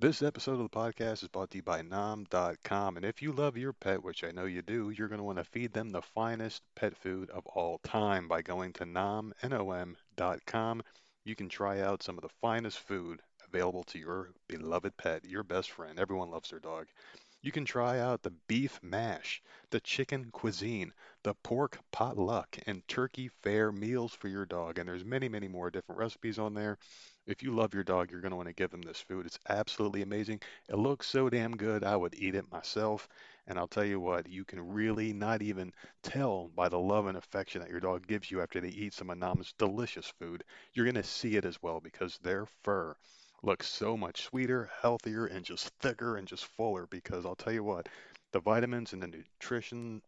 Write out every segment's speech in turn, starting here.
This episode of the podcast is brought to you by Nom.com. And if you love your pet, which I know you do, you're going to want to feed them the finest pet food of all time by going to nom, N-O-M.com. You can try out some of the finest food available to your beloved pet, your best friend. Everyone loves their dog. You can try out the beef mash, the chicken cuisine, the pork potluck, and turkey fare meals for your dog. And there's many, many more different recipes on there. If you love your dog, you're going to want to give them this food. It's absolutely amazing. It looks so damn good. I would eat it myself. And I'll tell you what, you can really not even tell by the love and affection that your dog gives you after they eat some Nam's delicious food. You're going to see it as well because their fur looks so much sweeter, healthier, and just thicker and just fuller because I'll tell you what, the vitamins and the nutrition,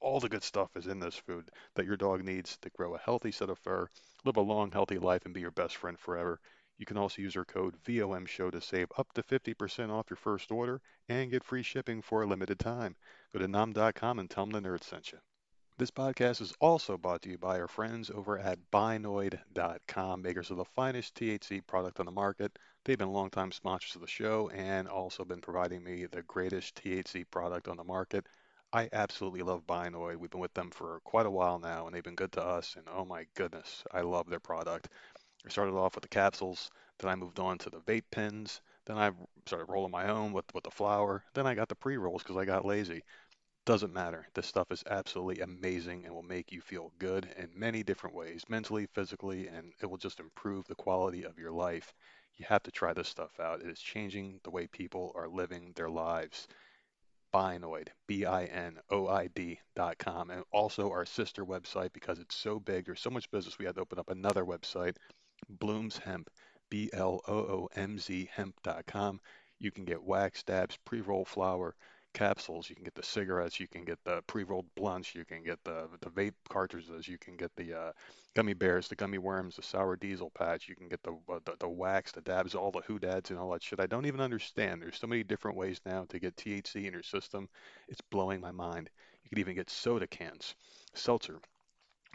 all the good stuff is in this food that your dog needs to grow a healthy set of fur, live a long, healthy life, and be your best friend forever. You can also use our code VOMSHOW to save up to 50% off your first order and get free shipping for a limited time. Go to nom.com and tell them the nerd sent you. This podcast is also brought to you by our friends over at Binoid.com, makers of the finest THC product on the market. They've been longtime sponsors of the show and also been providing me the greatest THC product on the market. I absolutely love Binoid. We've been with them for quite a while now, and they've been good to us. And oh my goodness, I love their product. I started off with the capsules, then I moved on to the vape pens, then I started rolling my own with, with the flower, then I got the pre rolls because I got lazy. Doesn't matter. This stuff is absolutely amazing and will make you feel good in many different ways, mentally, physically, and it will just improve the quality of your life. You have to try this stuff out. It is changing the way people are living their lives. Binoid, B-I-N-O-I-D dot com, and also our sister website because it's so big. There's so much business. We had to open up another website, Bloomz Hemp, B L O O M Z hemp.com. You can get wax dabs, pre roll flower, capsules. You can get the cigarettes. You can get the pre rolled blunts. You can get the, the vape cartridges. You can get the uh, gummy bears, the gummy worms, the sour diesel patch. You can get the, uh, the, the wax, the dabs, all the hoodads, and all that shit. I don't even understand. There's so many different ways now to get THC in your system. It's blowing my mind. You can even get soda cans, seltzer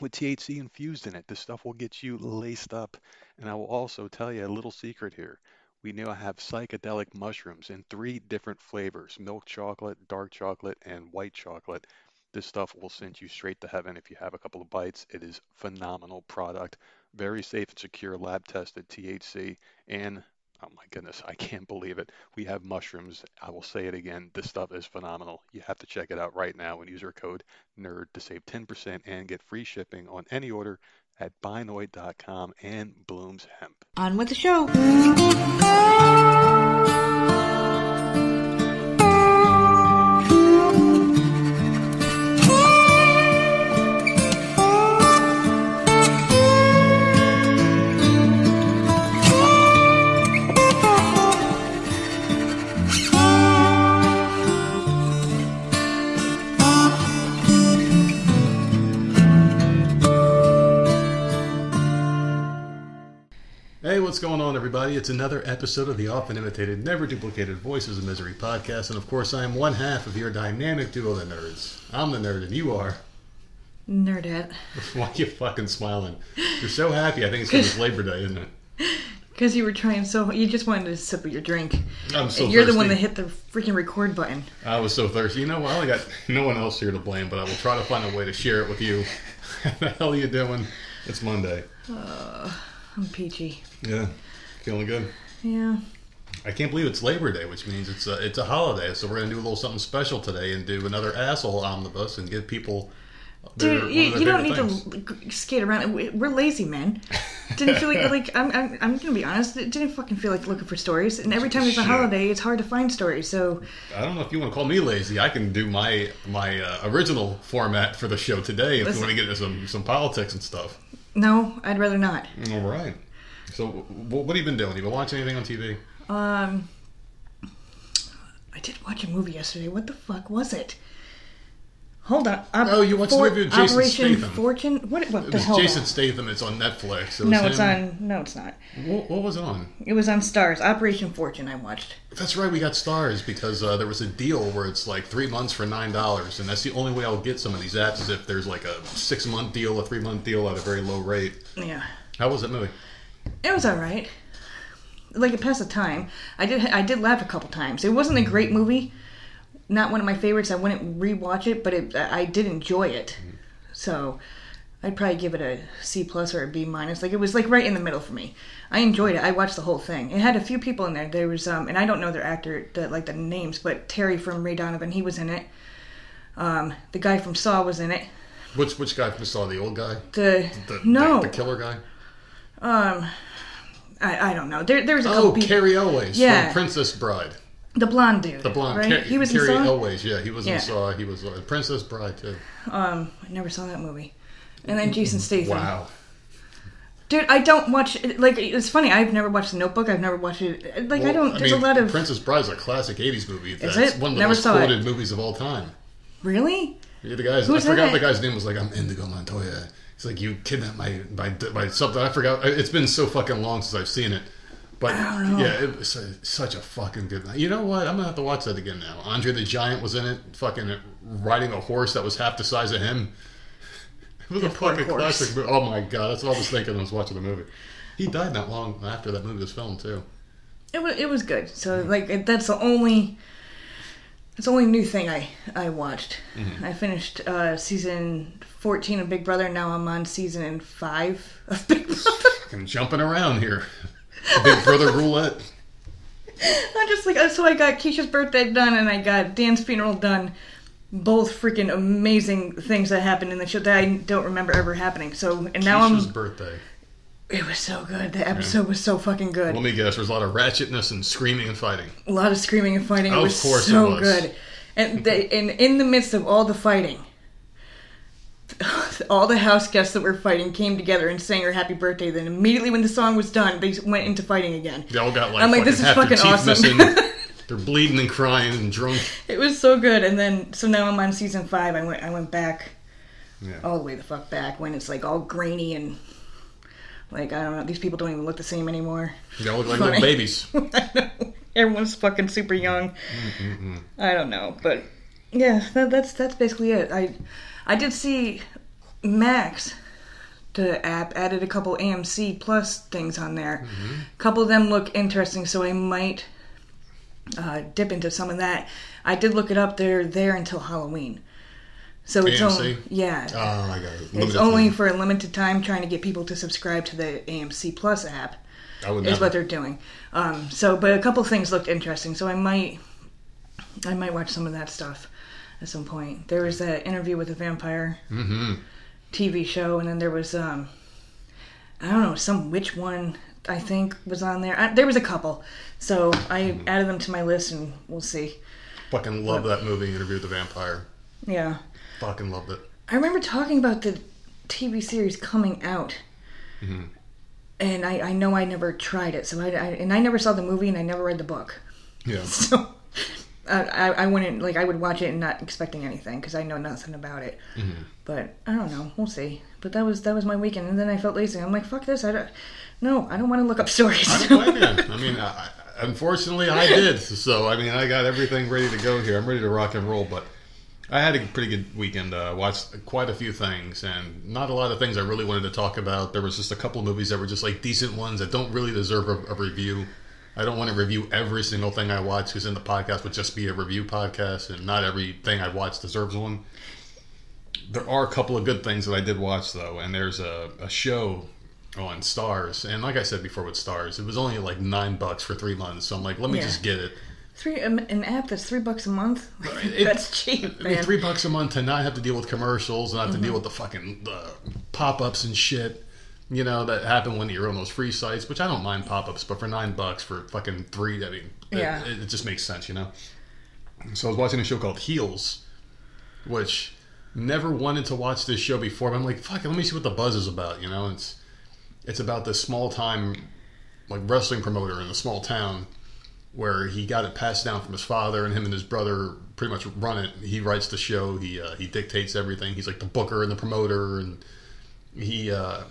with THC infused in it. This stuff will get you laced up. And I will also tell you a little secret here. We now have psychedelic mushrooms in three different flavors milk chocolate, dark chocolate, and white chocolate. This stuff will send you straight to heaven if you have a couple of bites. It is phenomenal product, very safe and secure, lab tested THC, and Oh my goodness, I can't believe it. We have mushrooms. I will say it again. This stuff is phenomenal. You have to check it out right now and use our code NERD to save 10% and get free shipping on any order at binoid.com and Bloomz Hemp. On with the show. What's going on, everybody? It's another episode of the often imitated, never duplicated Voices of Misery podcast. And of course, I am one half of your dynamic duo, the nerds. I'm the nerd, and you are. Nerdette. Why are you fucking smiling? You're so happy. I think it's because it's Labor Day, isn't it? Because you were trying so you just wanted to sip of your drink. I'm so You're the one that hit the freaking record button. I was so thirsty. You know what? I only got no one else here to blame, but I will try to find a way to share it with you. How the hell are you doing? It's Monday. Uh, I'm peachy. Yeah. Feeling good? Yeah. I can't believe it's Labor Day, which means it's a, it's a holiday. So we're gonna do a little something special today and do another asshole omnibus and give people. their- Dude, you, you don't need to things. l- skate around. We- We're lazy, man. Didn't feel like like I'm, I'm I'm gonna be honest. It didn't fucking feel like looking for stories. And every time it's a Shit. holiday, it's hard to find stories. So I don't know if you want to call me lazy. I can do my my uh, original format for the show today if Listen. you want to get into some some politics and stuff. No, I'd rather not. All right. So what have you been doing? You been watching anything on TV? Um, I did watch a movie yesterday. What the fuck was it? Hold on. Op- Oh, you watched the movie with Jason Operation Statham. Fortune. What? What It the was hell? Jason Statham. It's on Netflix. It no, it's him- on. No, it's not. What, what was it on? It was on Starz. Operation Fortune. I watched. That's right. We got Starz because uh, there was a deal where it's like three months for nine dollars, and that's the only way I'll get some of these apps is if there's like a six month deal, a three month deal at a very low rate. Yeah, How was that movie? it was all right. like it passed the time. I did I did laugh a couple times. It wasn't a great movie, not one of my favorites. I wouldn't rewatch it, but it, I I did enjoy it. So I'd probably give it a C plus or a B minus. Like it was like right in the middle for me. I enjoyed it. I watched the whole thing. It had a few people in there. There was um, and I don't know their actor the, like the names, but Terry from Ray Donovan, he was in it. Um, the guy from Saw was in it. Which which guy from Saw? The old guy? The, The, no, the, the killer guy? um, I, I don't know. There there was a Oh, couple. Cary Elwes Yeah. from Princess Bride. The blonde dude. The blonde. right? Car- he was Cary in Saw. Elwes. Yeah, he was Yeah. in Saw. He was uh, Princess Bride too. Um, I never saw that movie. And then Jason Statham. Wow. Dude, I don't watch like it's funny. I've never watched The Notebook. I've never watched it. Like I don't. There's mean, a lot of Princess Bride's a classic '80s movie. That's it? one of the Never most saw it. quoted movies of all time. really. Yeah, the guys. Who's I forgot the guy's name was. Like I'm Indigo Montoya. He's like you kidnapped my my my something. I forgot. It's been so fucking long since I've seen it. But yeah, it was a, such a fucking good. night. You know what? I'm gonna have to watch that again now. Andre the Giant was in it, fucking riding a horse that was half the size of him. It was a fucking horse. classic. mo- Oh my god, that's what I was thinking when I was watching the movie. He died not long after that movie was filmed too. It was it was good. So like that's the only that's the only new thing I I watched. I finished uh, season fourteen of Big Brother. Now I'm on season five of Big Brother. Fucking jumping around here. Big Brother roulette. I'm just like uh, so I got Keisha's birthday done and I got Dan's funeral done. Both freaking amazing things that happened in the show that I don't remember ever happening. So and now Keisha's I'm. Keisha's birthday. It was so good. The episode was so fucking good. Let me guess. There's a lot of ratchetness and screaming and fighting. a lot of screaming and fighting. It Of course so it was. good. And they, and in the midst of all the fighting, all the house guests that were fighting came together and sang her happy birthday. Then immediately when the song was done, they went into fighting again. They all got like, I'm like, this is fucking awesome. They're bleeding and crying and drunk. It was so good. And then so now I'm on season five. I went I went back Yeah. all the way the fuck back when it's like all grainy and like I don't know. These people don't even look the same anymore. They all look like Funny. little babies. I know. Everyone's fucking super young. I don't know, but yeah, that, that's that's basically it. I I did see Max, the app, added a couple AMC Plus things on there. A couple of them look interesting, so I might uh, dip into some of that. I did look it up. They're there until Halloween, so it's AMC? only yeah. Oh my god. it's only for a limited time, trying to get people to subscribe to the AMC Plus app I would is never. what they're doing. Um, so, but a couple things looked interesting, so I might, I might watch some of that stuff at some point. There was that interview with a vampire Mm-hmm. TV show, and then there was, um, I don't know, some which one I think was on there. I, there was a couple, so I added them to my list, and we'll see. Fucking love that movie, Interview with the Vampire. Yeah, Fucking loved it. I remember talking about the TV series coming out. And I, I know I never tried it, so I, I and I never saw the movie and I never read the book. Yeah. So I, I, I wouldn't like I would watch it and not expecting anything because I know nothing about it. But I don't know. We'll see. But that was that was my weekend, and then I felt lazy. I'm like, fuck this. I don't. No, I don't want to look up stories. I don't blame. I mean, I, I- unfortunately, I did. So, I mean, I got everything ready to go here. I'm ready to rock and roll, but I had a pretty good weekend. Uh, watched quite a few things, and not a lot of things I really wanted to talk about. There was just a couple movies that were just like decent ones that don't really deserve a, a review. I don't want to review every single thing I watch because then the podcast would just be a review podcast, and not everything I watch deserves one. There are a couple of good things that I did watch though, and there's a, a show on Starz, and like I said before with Starz, it was only like nine bucks for three months. So I'm like, let me Yeah. just get it. Three um, an app that's three bucks a month. It- that's cheap, I mean. Mm-hmm. three bucks a month to not have to deal with commercials, and not have to deal with the fucking uh, pop ups and shit. You know that happen when you're on those free sites, which I don't mind pop ups, but for nine bucks for fucking three, I mean, it- Yeah. it, it just makes sense, you know. So I was watching a show called Heels, which never wanted to watch this show before. But I'm like, fuck it, let me see what the buzz is about. You know, it's it's about this small time like wrestling promoter in a small town where he got it passed down from his father, and him and his brother pretty much run it. He writes the show. He uh, he dictates everything. He's like the booker and the promoter, and he. Uh,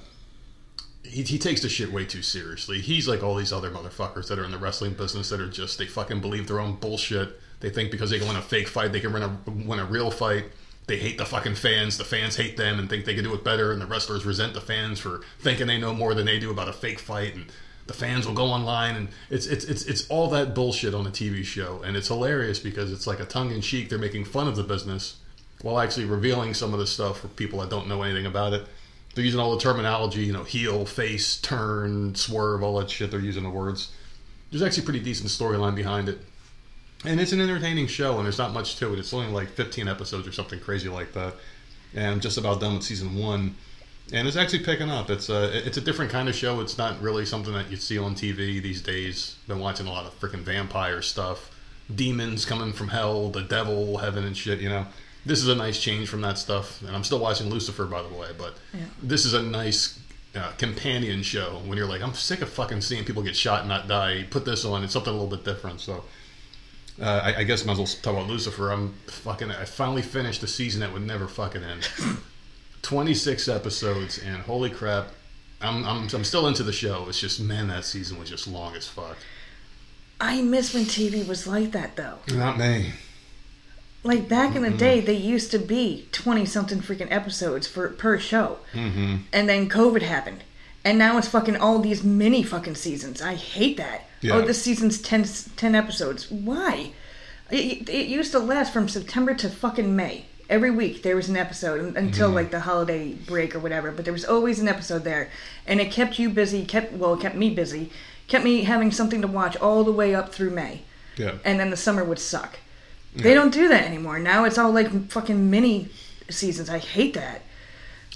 he, he takes the shit way too seriously. He's like all these other motherfuckers that are in the wrestling business that are just they fucking believe their own bullshit. They think because they can win a fake fight, they can win a win a real fight. They hate the fucking fans. The fans hate them and think they can do it better. And the wrestlers resent the fans for thinking they know more than they do about a fake fight. And the fans will go online and it's it's it's it's all that bullshit on a TV show, and it's hilarious because it's like a tongue in cheek. They're making fun of the business while actually revealing some of the stuff for people that don't know anything about it. They're using all the terminology, you know, heel, face, turn, swerve, all that shit. They're using the words. There's actually a pretty decent storyline behind it. And it's an entertaining show, and there's not much to it. It's only like 15 episodes or something crazy like that. And I'm just about done with season one. And it's actually picking up. It's a it's a different kind of show. It's not really something that you see on TV these days. Been watching a lot of freaking vampire stuff, demons coming from hell, the devil, heaven, and shit. You know, this is a nice change from that stuff. And I'm still watching Lucifer, by the way. But Yeah. this is a nice uh, companion show. When you're like, I'm sick of fucking seeing people get shot and not die. Put this on. It's something a little bit different. So. Uh, I, I guess might as well talk about Lucifer. I'm fucking. I finally finished a season that would never fucking end. 26 episodes, and holy crap, I'm, I'm I'm still into the show. It's just man, that season was just long as fuck. I miss when TV was like that though. Not me. Like back in the day, they used to be twenty something freaking episodes for per show, Mm-hmm. and then COVID happened, and now it's fucking all these mini fucking seasons. I hate that. Yeah. Oh, this season's 10, 10 episodes. Why? It, it used to last from September to fucking May. Every week there was an episode until Mm-hmm. like the holiday break or whatever. But there was always an episode there, and it kept you busy. Kept well, it kept me busy. Kept me having something to watch all the way up through May Yeah. and then the summer would suck. They don't do that anymore. Now it's all like fucking mini seasons. I hate that.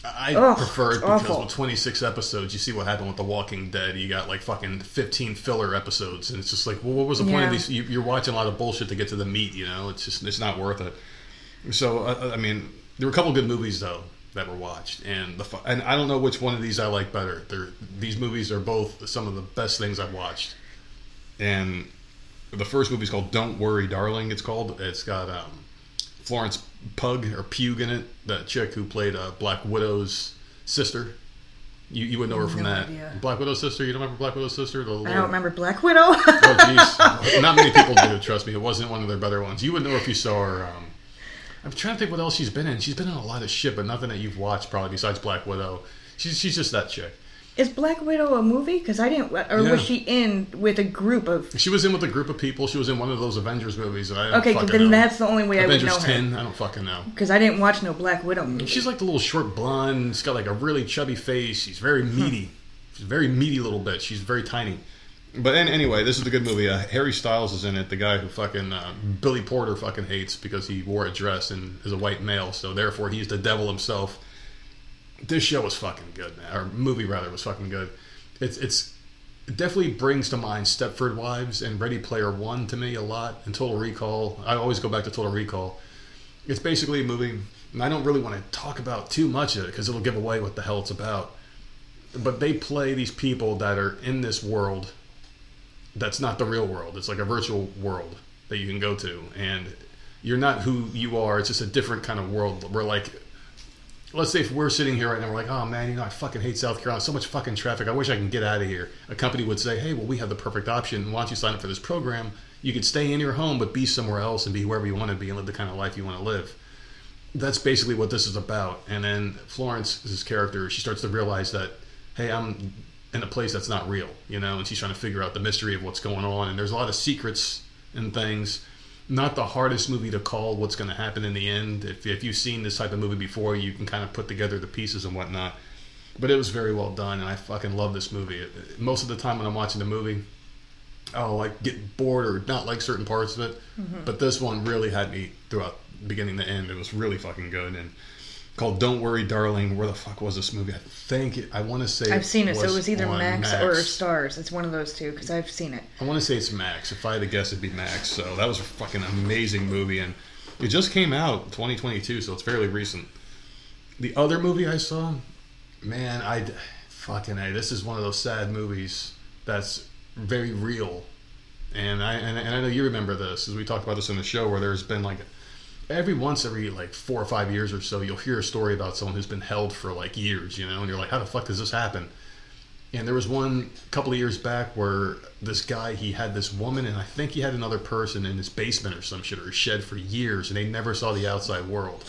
I Ugh, prefer it because awful. with 26 episodes, you see what happened with The Walking Dead. You got like fucking 15 filler episodes, and it's just like, well, what was the point of these? You, you're watching a lot of bullshit to get to the meat. You know, it's just it's not worth it. So uh, I mean, there were a couple good movies though that were watched, and the and I don't know which one of these I like better. They're, these movies are both some of the best things I've watched, and the first movie is called "Don't Worry, Darling." It's called. It's got um, Florence Pug or Pug in it, that chick who played uh, Black Widow's sister. You, you would know her from No that. idea. Black Widow's sister. You don't remember Black Widow's sister? The I little- don't remember Black Widow. Oh jeez, not many people do. Trust me, it wasn't one of their better ones. You wouldn't know if you saw her. Um, I'm trying to think what else she's been in. She's been in a lot of shit, but nothing that you've watched probably besides Black Widow. She's she's just that chick. Is Black Widow a movie? Because I didn't. Or Yeah. was she in with a group of? She was in with a group of people. She was in one of those Avengers movies. And I don't Okay, then know. that's the only way Avengers I would know her. ten. I don't fucking know. Because I didn't watch no Black Widow movie. She's like the little short blonde. She's got like a really chubby face. She's very meaty. She's a very meaty little bit. She's very tiny. But anyway, this is a good movie. Uh, Harry Styles is in it. The guy who fucking uh, Billy Porter fucking hates because he wore a dress and is a white male. So therefore, he's the devil himself. This show was fucking good, man. Or movie rather was fucking good. It's it's it definitely brings to mind Stepford Wives and Ready Player One to me a lot. And Total Recall. I always go back to Total Recall. It's basically a movie, and I don't really want to talk about too much of it because it'll give away what the hell it's about. But they play these people that are in this world that's not the real world. It's like a virtual world that you can go to, and you're not who you are. It's just a different kind of world. We're like, let's say if we're sitting here right now, we're like, oh man, you know, I fucking hate South Carolina. So much fucking traffic. I wish I can get out of here. A company would say, hey, well, we have the perfect option. Why don't you sign up for this program? You could stay in your home, but be somewhere else and be wherever you want to be and live the kind of life you want to live. That's basically what this is about. And then Florence's character, she starts to realize that, hey, I'm in a place that's not real, you know, and she's trying to figure out the mystery of what's going on. And there's a lot of secrets and things. Not the hardest movie to call what's going to happen in the end. If, if you've seen this type of movie before, you can kind of put together the pieces and whatnot. But it was very well done, and I fucking love this movie. It- Most of the time when I'm watching the movie, I'll like get bored or not like certain parts of it. Mm-hmm. But this one really had me throughout beginning to end. It was really fucking good and called "Don't Worry, Darling." Where the fuck was this movie? I think it, I want to say I've seen it, so it was either on Max, or Starz. It's one of those two because I've seen it. I want to say it's Max. If I had to guess, it'd be Max. So that was a fucking amazing movie, and it just came out 2022, so it's fairly recent. The other movie I saw, man, I fucking a. This is one of those sad movies that's very real, and I and, and I know you remember this, as we talked about this in the show, where there's been like every once every like four or five years or so, you'll hear a story about someone who's been held for like years, you know, and you're like, how the fuck does this happen? And there was one couple of years back where this guy he had this woman and I think he had another person in his basement or some shit or his shed for years and they never saw the outside world.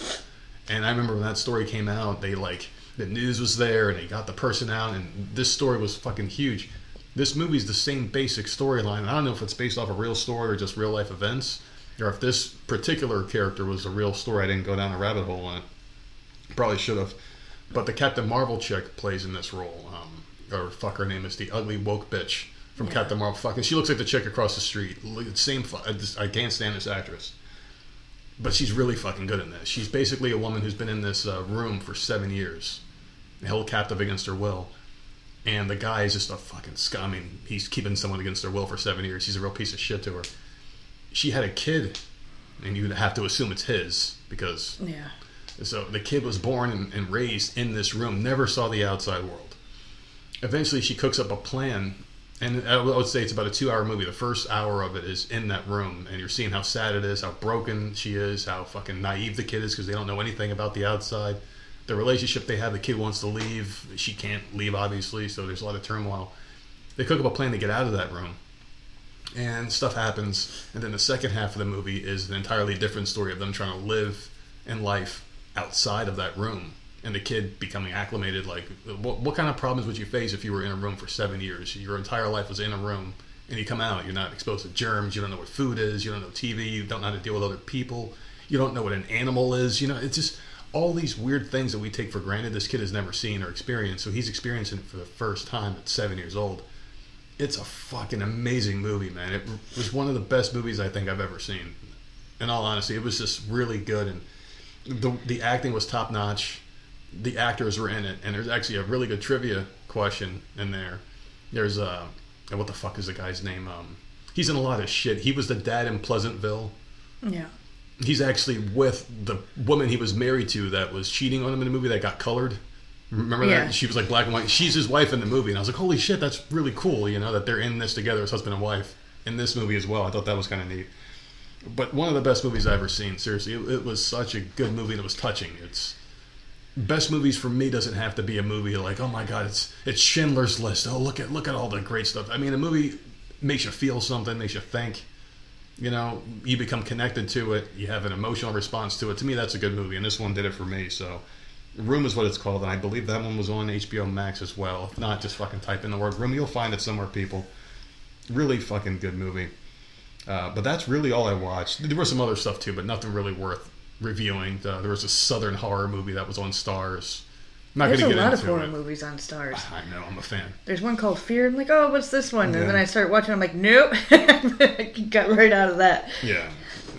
And I remember when that story came out, they like the news was there and they got the person out and this story was fucking huge. this movie's the same basic storyline. I don't know if it's based off a real story or just real life events, or if this particular character was a real story. I didn't go down a rabbit hole on it. Probably should have. But the Captain Marvel chick plays in this role. Um, or fuck her name is the ugly woke bitch from Yeah. Captain Marvel. Fucking, she looks like the chick across the street. Same. fu- I, just, I can't stand this actress. But she's really fucking good in this. She's basically a woman who's been in this uh, room for seven years, held captive against her will. And the guy is just a fucking scum. I mean, he's keeping someone against their will for seven years. He's a real piece of shit to her. She had a kid, and you'd have to assume it's his because Yeah. so the kid was born and, and raised in this room, never saw the outside world. Eventually, she cooks up a plan, and I would say it's about a two-hour movie. The first hour of it is in that room, and you're seeing how sad it is, how broken she is, how fucking naive the kid is because they don't know anything about the outside. The relationship they have, the kid wants to leave, she can't leave, obviously, so there's a lot of turmoil. They cook up a plan to get out of that room and stuff happens. And then the second half of the movie is an entirely different story of them trying to live in life outside of that room. And the kid becoming acclimated. Like, what, what kind of problems would you face if you were in a room for seven years? Your entire life was in a room, and you come out, you're not exposed to germs, you don't know what food is, you don't know TV, you don't know how to deal with other people, you don't know what an animal is. You know, it's just all these weird things that we take for granted. This kid has never seen or experienced, so he's experiencing it for the first time at seven years old it's a fucking amazing movie, man. It was one of the best movies I think I've ever seen. In all honesty, it was just really good, and the the acting was top notch. The actors were in it, and there's actually a really good trivia question in there. There's uh, what the fuck is the guy's name? Um, he's in a lot of shit. He was the dad in Pleasantville. Yeah. He's actually with the woman he was married to that was cheating on him in the movie that got colored. Remember Yeah. that? She was like black and white. She's his wife in the movie, and I was like, holy shit, that's really cool. You know that they're in this together as husband and wife in this movie as well. I thought that was kind of neat. But one of the best movies I've ever seen. Seriously, it, it was such a good movie and it was touching. It's best movies for me doesn't have to be a movie like oh my god it's it's Schindler's List. Oh look at look at all the great stuff. I mean a movie makes you feel something, makes you think. You know, you become connected to it. You have an emotional response to it. To me, that's a good movie, and this one did it for me. So, Room is what it's called, and I believe that one was on HBO Max as well. If not, just fucking type in the word Room. You'll find it somewhere, people. Really fucking good movie. Uh, but that's really all I watched. There was some other stuff too, but nothing really worth reviewing. Uh, there was a Southern horror movie that was on Starz. I'm not There's a going to get lot of horror it. movies on Starz. I know, I'm a fan. There's one called Fear. I'm like, oh, what's this one? Yeah. And then I start watching. I'm like, nope. I got right out of that. Yeah.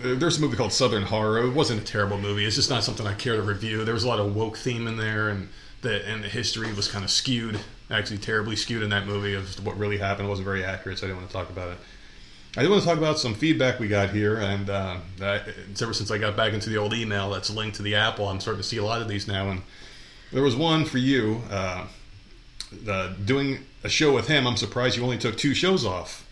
Uh, There's a movie called Southern Horror. It wasn't a terrible movie. It's just not something I care to review. There was a lot of woke theme in there, and the and the history was kind of skewed, actually terribly skewed in that movie of what really happened. It wasn't very accurate, so I didn't want to talk about it. I do want to talk about some feedback we got here, and uh, it's ever since I got back into the old email that's linked to the Apple, I'm starting to see a lot of these now. And there was one for you, uh, the, doing a show with him. I'm surprised you only took two shows off.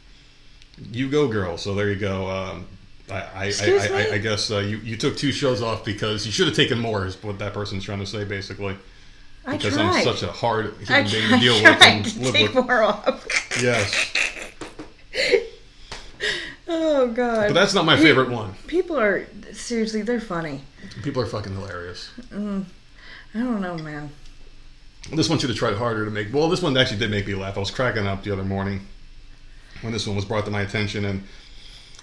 You go, girl. So there you go. Um, I, I, I, I, I, guess uh, you, you took two shows off because you should have taken more. Is what that person's trying to say, basically. I Because tried. I'm such a hard I human being tried, to deal with tried and to live take with. more off. Yes, oh god. but that's not my favorite one. People are seriously, they're funny. People are fucking hilarious. I don't know, man. This one should have tried harder to make. Well, this one actually did make me laugh. I was cracking up the other morning when this one was brought to my attention, and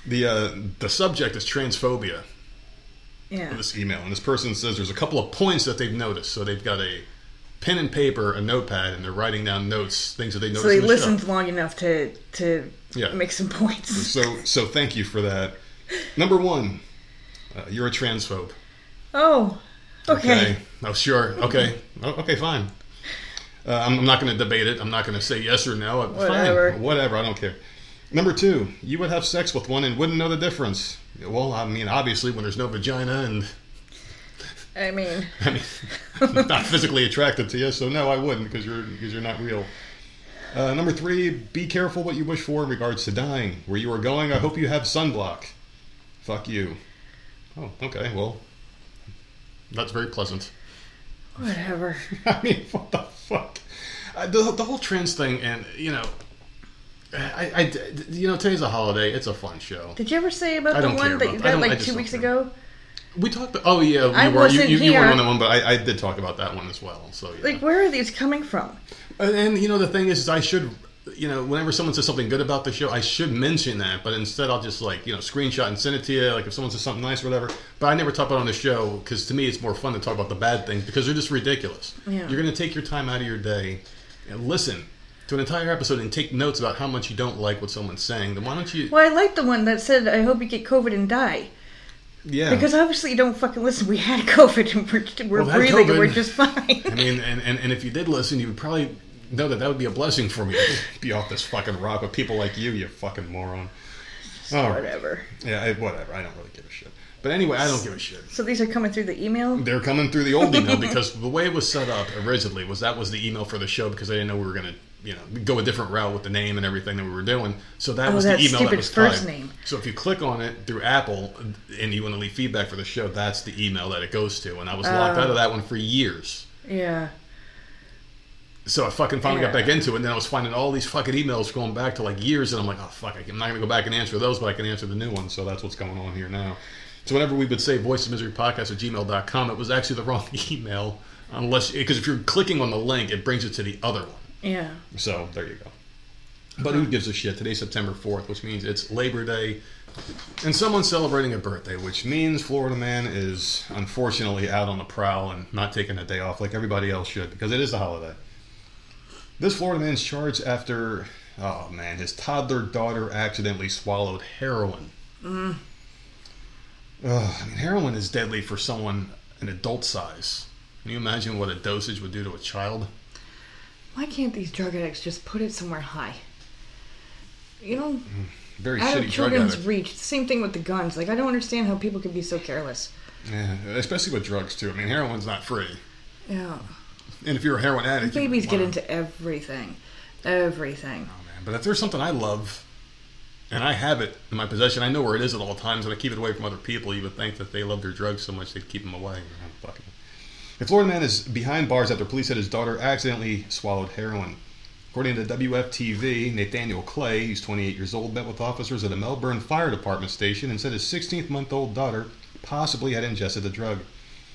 the uh, the subject is transphobia. Yeah. in this email, and this person says there's a couple of points that they've noticed. So they've got a pen and paper, a notepad, and they're writing down notes, things that they noticed. So he in the listened show. long enough to to Yeah. make some points. So so thank you for that. Number one, uh, you're a transphobe. Oh, okay. okay. Oh, sure. Okay. Oh, okay, fine. Uh, I'm, I'm not going to debate it. I'm not going to say yes or no. Whatever. Fine. Whatever. I don't care. Number two, you would have sex with one and wouldn't know the difference. Well, I mean, obviously, when there's no vagina and I mean, I mean, I'm not physically attracted to you, so no, I wouldn't because you're because you're not real. Uh, number three, be careful what you wish for in regards to dying. Where you are going, I hope you have sunblock. Fuck you. Oh, okay. Well, that's very pleasant. whatever. I mean, what the fuck? Uh, the, the whole trans thing, and you know, I, I, you know, today's a holiday. It's a fun show. Did you ever say about I the one that you. Got like two weeks care. ago? We talked. Oh yeah, you I were you, wasn't you, you weren't here. on that one, but I, I did talk about that one as well. So yeah. Like, where are these coming from? And, and, you know the thing is, is I should you know, whenever someone says something good about the show, I should mention that, but instead I'll just like, you know, screenshot and send it to you. Like if someone says something nice or whatever. But I never talk about it on the show because to me it's more fun to talk about the bad things because they're just ridiculous. Yeah. You're going to take your time out of your day and listen to an entire episode and take notes about how much you don't like what someone's saying. Then why don't you? Well, I like the one that said, "I hope you get COVID and die," Yeah. because obviously you don't fucking listen. We had COVID and we're, we're Well, breathing and we're just fine. I mean, and, and, and if you did listen, you would probably know that that would be a blessing for me to be off this fucking rock with people like you, you fucking moron. Right. Oh. Whatever. Yeah, I, whatever. I don't really give a shit. But anyway, I don't give a shit. So these are coming through the email. They're coming through the old email because the way it was set up originally was that was the email for the show because I didn't know we were going to, you know, go a different route with the name and everything that we were doing. So that Oh, was the email that was first tied. name. So if you click on it through Apple and you want to leave feedback for the show, that's the email that it goes to. And I was locked Oh. out of oh. that one for years. Yeah. So I fucking finally got back into it, and then I was finding all these fucking emails going back to like years, and I'm like, oh fuck, I'm not gonna go back and answer those, but I can answer the new ones. So that's what's going on here now. So whenever we would say voice of misery podcast at gmail.com, it was actually the wrong email, unless because if you're clicking on the link, it brings it to the other one. Yeah. So there you go. But who gives a shit? Today's September 4th, which means it's Labor Day, and someone's celebrating a birthday, which means Florida man is unfortunately out on the prowl and not taking a day off like everybody else should because it is a holiday. This Florida man's charged after, oh man, his toddler daughter accidentally swallowed heroin. Mm. Ugh, I mean, heroin is deadly for someone an adult size. Can you imagine what a dosage would do to a child? Why can't these drug addicts just put it somewhere high? You know, mm, Very out shitty of drug children's addict. reach. Same thing with the guns. Like I don't understand how people can be so careless. Yeah, especially with drugs too. I mean, heroin's not free, Yeah. and if you're a heroin addict, you- Babies get wow. into everything. Everything. Oh, man. But if there's something I love, and I have it in my possession, I know where it is at all times, and I keep it away from other people. You would think that they love their drugs so much they'd keep them away. Fucking. A Florida man is behind bars after police said his daughter accidentally swallowed heroin. According to WFTV, Nathaniel Clay, who's 28 years old, met with officers at a Melbourne Fire Department station and said his 16 month old daughter possibly had ingested the drug.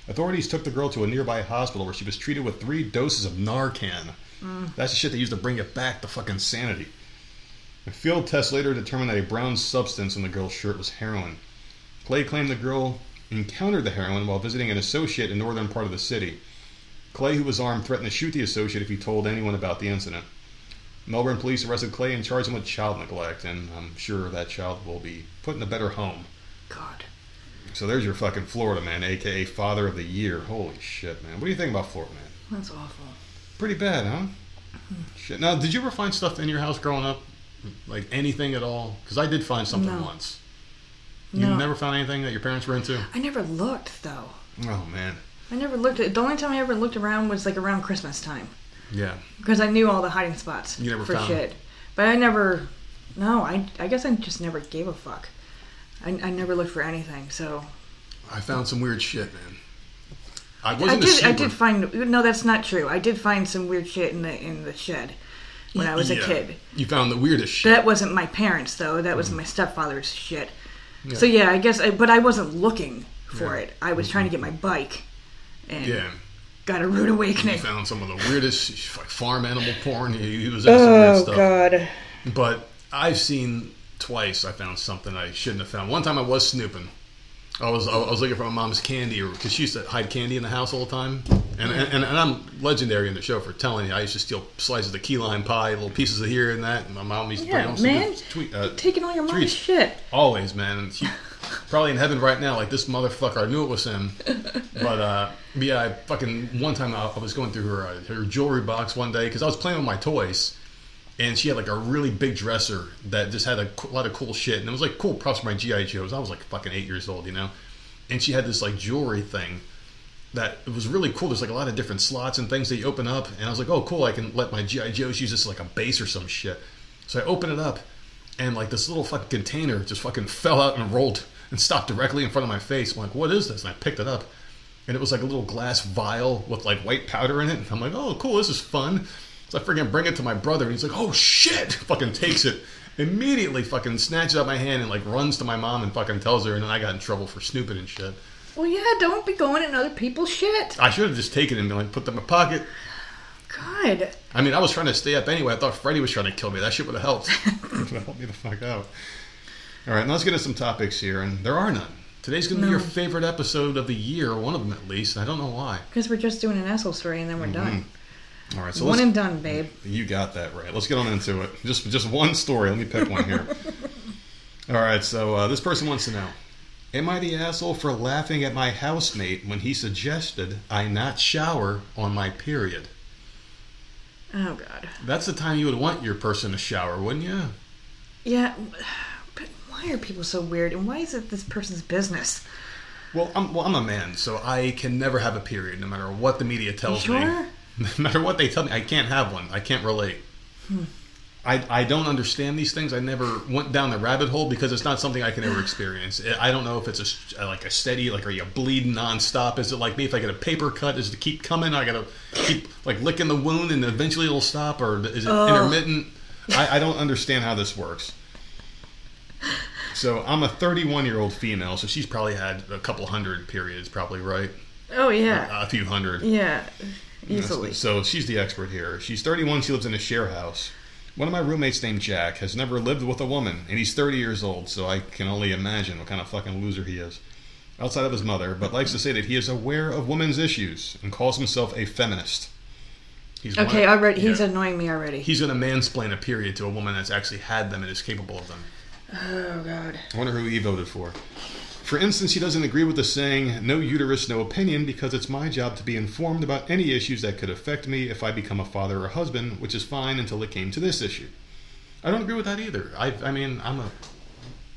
Authorities took the girl to a nearby hospital where she was treated with three doses of Narcan. Mm. That's the shit they used to bring it back to fucking sanity. A field test later determined that a brown substance in the girl's shirt was heroin. Clay claimed the girl encountered the heroin while visiting an associate in northern part of the city. Clay, who was armed, threatened to shoot the associate if he told anyone about the incident. Melbourne police arrested Clay and charged him with child neglect, and I'm sure that child will be put in a better home. God. So there's your fucking Florida man, aka Father of the Year. Holy shit, man. What do you think about Florida man? That's awful. Pretty bad, huh? Shit. Now, did you ever find stuff in your house growing up? Like anything at all? Because I did find something No. once. You No. never found anything that your parents were into? I never looked though. Oh, man. I never looked at the only time I ever looked around was like around Christmas time. Yeah. Because I knew all the hiding spots You never for found shit. But I never no, I I guess I just never gave a fuck. I, I never looked for anything, so I found some weird shit, man. I I wasn't a did. I did find. No, that's not true. I did find some weird shit in the in the shed when I was a kid. You found the weirdest shit. That wasn't my parents though. That was my stepfather's shit. Yeah. So yeah, I guess. I, but I wasn't looking for Yeah. it. I was trying to get my mm-hmm. bike, and yeah. got a rude You awakening. found some of the weirdest like farm animal porn. He, he was into some weird Oh stuff. god. But I've seen twice. I found something I shouldn't have found. One time I was snooping. I was I was looking for my mom's candy, because she used to hide candy in the house all the time. And, and and I'm legendary in the show for telling you. I used to steal slices of key lime pie, little pieces of here and that. And my mom used to Yeah, bring home some man. good tweet, uh, Taking all your mom's treats. shit. Always, man. And she probably in heaven right now, like this motherfucker. I knew it was him. But uh, yeah, I fucking one time I, I was going through her uh, her jewelry box one day because I was playing with my toys, and she had like a really big dresser that just had a lot of cool shit, and it was like cool props for my GI Joes. I was like fucking eight years old, you know, and she had this like jewelry thing. That it was really cool. There's like a lot of different slots and things that you open up, and I was like, "Oh, cool! I can let my GI Joes use this like a base or some shit." So I open it up, and like this little fucking container just fucking fell out and rolled and stopped directly in front of my face. I'm like, what is this? And I picked it up, and it was like a little glass vial with like white powder in it. And I'm like, oh, cool, this is fun. So I freaking bring it to my brother, and he's like, oh shit, fucking takes it. Immediately fucking snatches out my hand and like runs to my mom and fucking tells her, and then I got in trouble for snooping and shit. Well, yeah. Don't be going in other people's shit. I should have just taken it and been like, put them in my pocket. God. I mean, I was trying to stay up anyway. I thought Freddie was trying to kill me. That shit would have helped. would have helped me the fuck out. All right, now let's get into some topics here, and there are none. Today's going to be your favorite episode of the year, one of them at least. and I don't know why. Because we're just doing an asshole story and then we're mm-hmm. done. All right, so One and done, babe. you got that right. Let's get on into it. Just just one story. Let me pick one here. All right, so uh, this person wants to know: Am I the asshole for laughing at my housemate when he suggested I not shower on my period? Oh God. That's the time you would want your person to shower, wouldn't you? Yeah, but why are people so weird? And why is it this person's business? Well, I'm well, I'm a man, so I can never have a period, no matter what the media You tells sure? me. No matter what they tell me, I can't have one. I can't relate. Hmm. I, I don't understand these things. I never went down the rabbit hole because it's not something I can ever experience. I don't know if it's a like a steady like are you bleeding nonstop? Is it like me if I get a paper cut? Is it to keep coming? I gotta keep like licking the wound and eventually it'll stop, or is it Ugh. intermittent? I, I don't understand how this works. So I'm a 31 year old female, so she's probably had a couple hundred periods, probably right, Oh yeah, a few hundred. yeah, easily. So she's the expert here. She's 31. She lives in a share house. One of my roommates named Jack has never lived with a woman, and he's 30 years old, so I can only imagine what kind of fucking loser he is. Outside of his mother, but likes to say that he is aware of women's issues and calls himself a feminist. He's Okay, of- already he's yeah. annoying me already. He's going to mansplain a period to a woman that's actually had them and is capable of them. oh God. I wonder who he voted for. For instance, he doesn't agree with the saying, no uterus, no opinion, because it's my job to be informed about any issues that could affect me if I become a father or husband, which is fine until it came to this issue. I don't agree with that either. I, I mean, I'm a,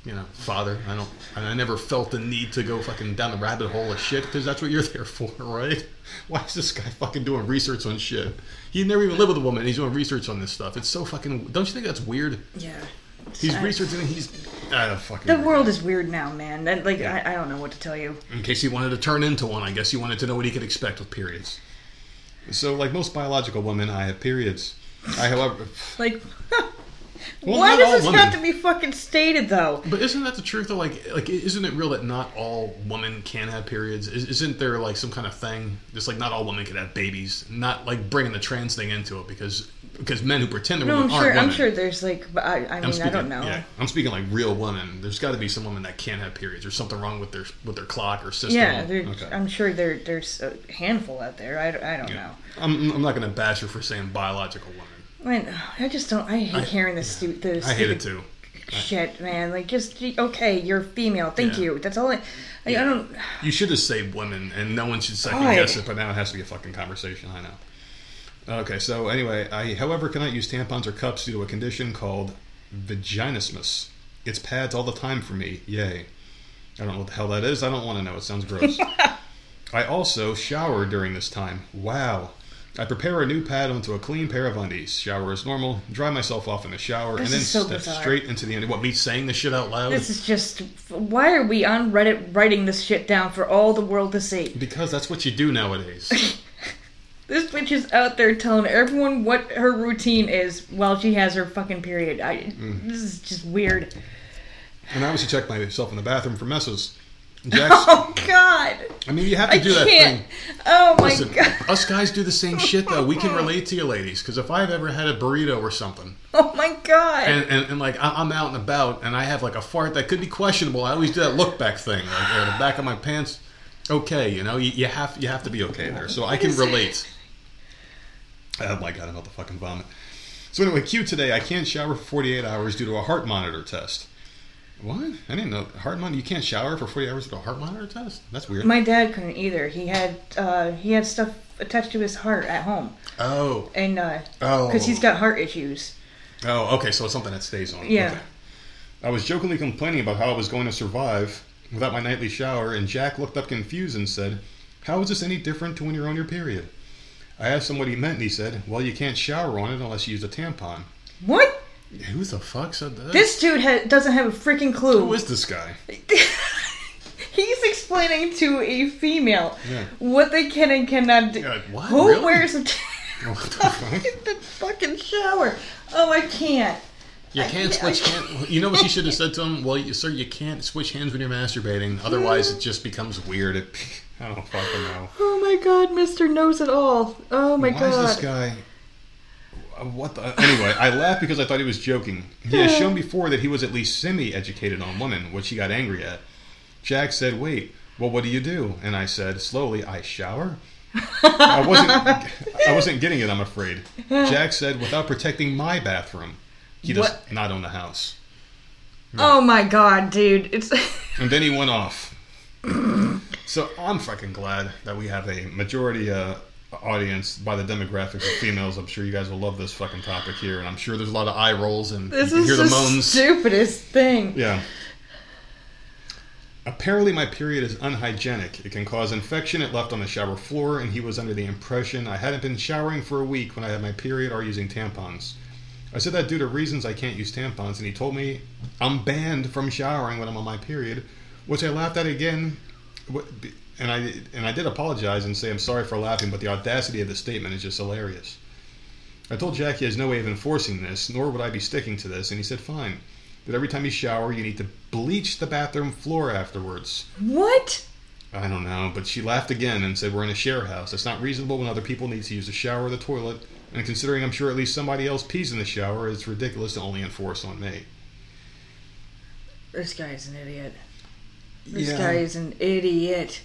you know, father. I don't, I never felt the need to go fucking down the rabbit hole of shit, because that's what you're there for, right? Why is this guy fucking doing research on shit? He never even lived with a woman, he's doing research on this stuff. It's so fucking, don't you think that's weird? Yeah. He's I- researching, he's, ah, I don't fucking The world is weird now, man. That, like Yeah. I, I don't know what to tell you. In case he wanted to turn into one, I guess he wanted to know what he could expect with periods. So, like most biological women, I have periods. I, however, uh, Like, Well, why does this women. have to be fucking stated though? but isn't that the truth? Though, like, like, isn't it real that not all women can have periods? Is, isn't there like some kind of thing? Just like not all women can have babies. Not like bringing the trans thing into it because because men who pretend they're No, I'm women sure. aren't I'm sure there's like, I, I mean, speaking, I don't know. Yeah, I'm speaking like real women. There's got to be some women that can't have periods. There's something wrong with their with their clock or system. Yeah, Okay. I'm sure there there's a handful out there. I, don't- I don't know. I'm, I'm not going to bash her for saying biological women. I, mean, I just don't. I hate I- hearing this stu- this I hate it too. shit, man. Like, just okay, you're female. Thank Yeah. you. That's all. I, like, I don't. You should have saved women, and no one should second God. guess it. But now it has to be a fucking conversation. I know. Okay, so anyway, I, however, cannot use tampons or cups due to a condition called vaginismus. It's pads all the time for me. Yay! I don't know what the hell that is. I don't want to know. It sounds gross. I also shower during this time. Wow. I prepare a new pad onto a clean pair of undies. Shower as normal. Dry myself off in the shower, This and then so step bizarre. straight into the end. What me saying this shit out loud? This is just. Why are we on Reddit writing this shit down for all the world to see? because that's what you do nowadays. This bitch is out there telling everyone what her routine is while she has her fucking period. I, Mm. This is just weird. And I obviously check myself in the bathroom for messes. Jack's, Oh God! I mean, you have to I do that can't. thing. Oh my Listen, God! us guys do the same shit though. We can relate to you ladies because if I've ever had a burrito or something, Oh my God! and, and, and like I- I'm out and about, and I have like a fart that could be questionable, I always do that look back thing, like or the back of my pants. Okay, you know, you, you have you have to be okay there. So I can relate. Oh my god, I'm about to fucking vomit. So anyway, Q today, I can't shower for 48 hours due to a heart monitor test. What? I didn't know heart monitor. You can't shower for 40 hours due to a heart monitor test. That's weird. My dad couldn't either. He had uh, he had stuff attached to his heart at home, oh, and oh, because he's got heart issues. Oh, okay. So it's something that stays on. Yeah. Okay. I was jokingly complaining about how I was going to survive without my nightly shower, and Jack looked up confused and said, "How is this any different to when you're on your period?" I asked him what he meant, and he said, "Well, you can't shower on it unless you use a tampon." What? Who the fuck said that? This dude ha- doesn't have a freaking clue. Who is this guy? He's explaining to a female Yeah. what they can and cannot do. Yeah, what? Who Really? wears a What the fuck? in the fucking shower? Oh, I can't. You I can't can't- switch hands. You know what she should have said to him? Well, you, sir, you can't switch hands when you're masturbating. Otherwise, it just becomes weird. It, I don't fucking know. Oh my god, Mister knows it all. Oh my Why god. is this guy? what the? Anyway, I laughed because I thought he was joking. He has shown before that he was at least semi-educated on women, which he got angry at. Jack said, "Wait, well, what do you do?" And I said slowly, "I shower." I wasn't. I wasn't getting it. I'm afraid. Jack said, "Without protecting my bathroom, he does What? not own the house." Oh my god, dude. It's And then he went off. so I'm fucking glad that we have a majority uh, audience by the demographics of females. I'm sure you guys will love this fucking topic here, and I'm sure there's a lot of eye rolls and this you can is hear the the moans. stupidest thing. Yeah. Apparently, my period is unhygienic. It can cause infection. It left on the shower floor, and he was under the impression I hadn't been showering for a week when I had my period or using tampons. I said that due to reasons I can't use tampons, and he told me I'm banned from showering when I'm on my period, which I laughed at again. And I and I did apologize and say I'm sorry for laughing, but the audacity of the statement is just hilarious. I told Jack he has no way of enforcing this, nor would I be sticking to this, and he said fine. That every time you shower, you need to bleach the bathroom floor afterwards. What? I don't know, but she laughed again and said, We're in a share house. It's not reasonable when other people need to use the shower or the toilet, and considering I'm sure at least somebody else pees in the shower, it's ridiculous to only enforce on me. This guy's an idiot. This Yeah. guy is an idiot.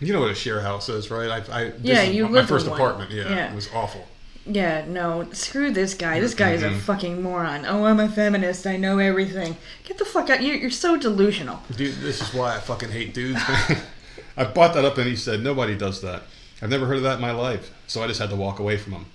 You know what a share house is, right? I, I, this Yeah, you my lived first apartment. Yeah, Yeah. it was awful. Yeah, no, screw this guy. This guy is a Mhm. fucking moron. Oh, I'm a feminist. I know everything. Get the fuck out. You're, you're so delusional. Dude, this is why I fucking hate dudes. I brought that up and he said, Nobody does that. I've never heard of that in my life. So I just had to walk away from him.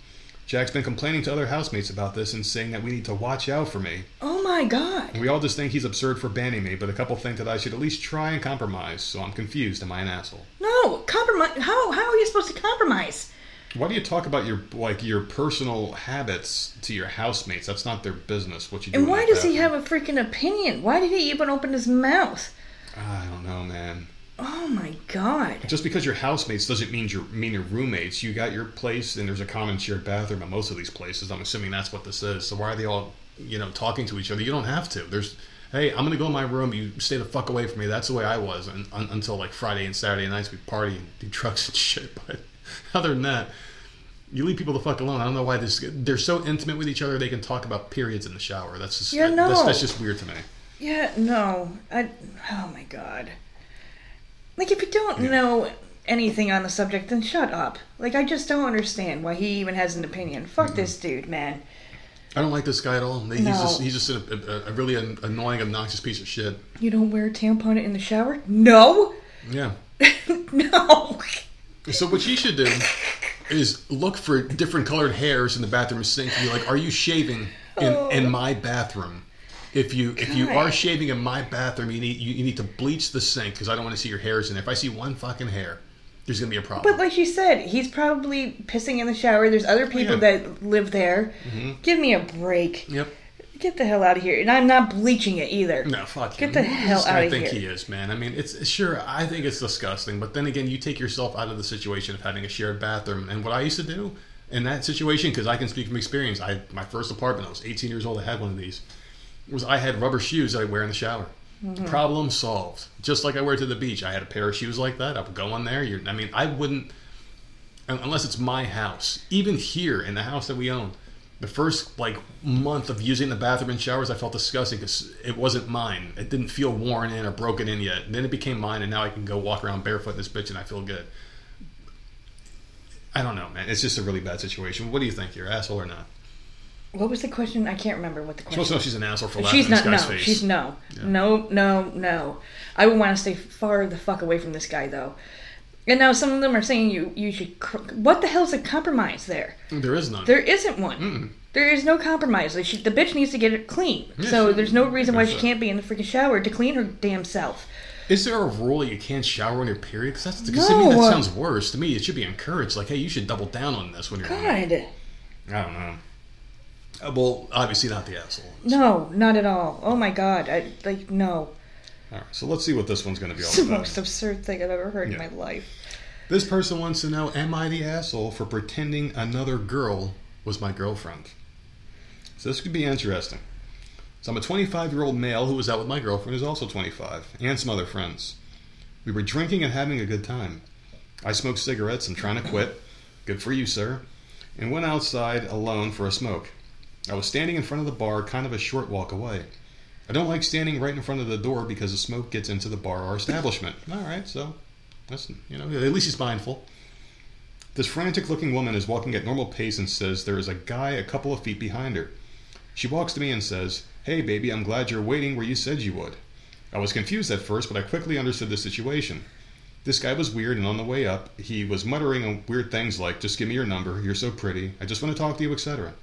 Jack's been complaining to other housemates about this and saying that we need to watch out for me. Oh my god. We all just think he's absurd for banning me, but a couple think that I should at least try and compromise, so I'm confused. Am I an asshole? No, compromise. How, how are you supposed to compromise? Why do you talk about your like your personal habits to your housemates? That's not their business. What you do. And why does he have a freaking opinion? Why did he even open his mouth? I don't know, man. Oh my god. Just because you're housemates doesn't mean you're mean you're roommates. You got your place, and there's a common shared bathroom at most of these places. I'm assuming that's what this is. So why are they all, you know, talking to each other? You don't have to. There's, hey, I'm gonna go in my room. You stay the fuck away from me. That's the way I was un, un, until like Friday and Saturday nights. We party and do drugs and shit. But other than that, you leave people the fuck alone. I don't know why this. They're so intimate with each other. They can talk about periods in the shower. That's just Yeah, no. that's, that's just weird to me. Yeah, no. I. Oh my god. Like, if you don't know anything on the subject, then shut up. Like, I just don't understand why he even has an opinion. Fuck mm-hmm. this dude, man. I don't like this guy at all. He's No. just he's just a, a, a really an, annoying, obnoxious piece of shit. You don't wear a tampon in the shower? No! Yeah. no! So what you should do is look for different colored hairs in the bathroom sink and be like, "Are you shaving in, in oh. my bathroom?" If you if you are shaving in my bathroom, you need you, you need to bleach the sink because I don't want to see your hairs in there. If I see one fucking hair, there's gonna be a problem. But like you said, he's probably pissing in the shower. There's other oh, people yeah. that live there. Mm-hmm. Give me a break. yep. Get the hell out of here. And I'm not bleaching it either. No, fuck Get him. the hell out this guy outta think he is, man. I mean, it's sure. I think it's disgusting, but then again, you take yourself out of the situation of having a shared bathroom. And what I used to do in that situation, because I can speak from experience, I my first apartment, I was 18 years old. I had one of these. Was I had rubber shoes that I wear in the shower. Mm-hmm. Problem solved. Just like I wear to the beach. I had a pair of shoes like that. I would go in there. You're, I mean, I wouldn't unless it's my house. Even here in the house that we own, the first like month of using the bathroom and showers, I felt disgusting because it wasn't mine. It didn't feel worn in or broken in yet. And then it became mine, and now I can go walk around barefoot in this bitch, and I feel good. I don't know, man. It's just a really bad situation. What do you think? You're asshole or not? What was the question? I can't remember what the question supposed to know she's an asshole for laughing She's in this not. No, guy's face. she's no. Yeah. No, no, no. I would want to stay far the fuck away from this guy, though. And now some of them are saying you you should. Cr- what the hell's a compromise there? There is none. There isn't one. There is no compromise. Like she, the bitch needs to get it clean. Yeah, so she- there's no reason why she There's a- can't be in the freaking shower to clean her damn self. Is there a rule that you can't shower on your period? Because that's because to me that sounds worse. To me, it should be encouraged. Like, hey, you should double down on this when you're. on it. God, I don't know. Well, obviously not the asshole. no, not at all. Oh my god, I like no. All right, so let's see what this one's going to be It's the about. most absurd thing I've ever heard Yeah. in my life. This person wants to know: Am I the asshole for pretending another girl was my girlfriend? So this could be interesting. So I'm a 25 year old male who was out with my girlfriend, who's also 25, and some other friends. We were drinking and having a good time. I smoke cigarettes and trying to quit. Good for you, sir. and went outside alone for a smoke. I was standing in front of the bar, kind of a short walk away. I don't like standing right in front of the door because the smoke gets into the bar or establishment. All right, so that's you know at least he's mindful. This frantic looking woman is walking at normal pace and says there is a guy a couple of feet behind her. She walks to me and says, Hey baby, I'm glad you're waiting where you said you would. I was confused at first, but I quickly understood the situation. This guy was weird, and on the way up, he was muttering weird things like, Just give me your number, you're so pretty, I just want to talk to you, etc.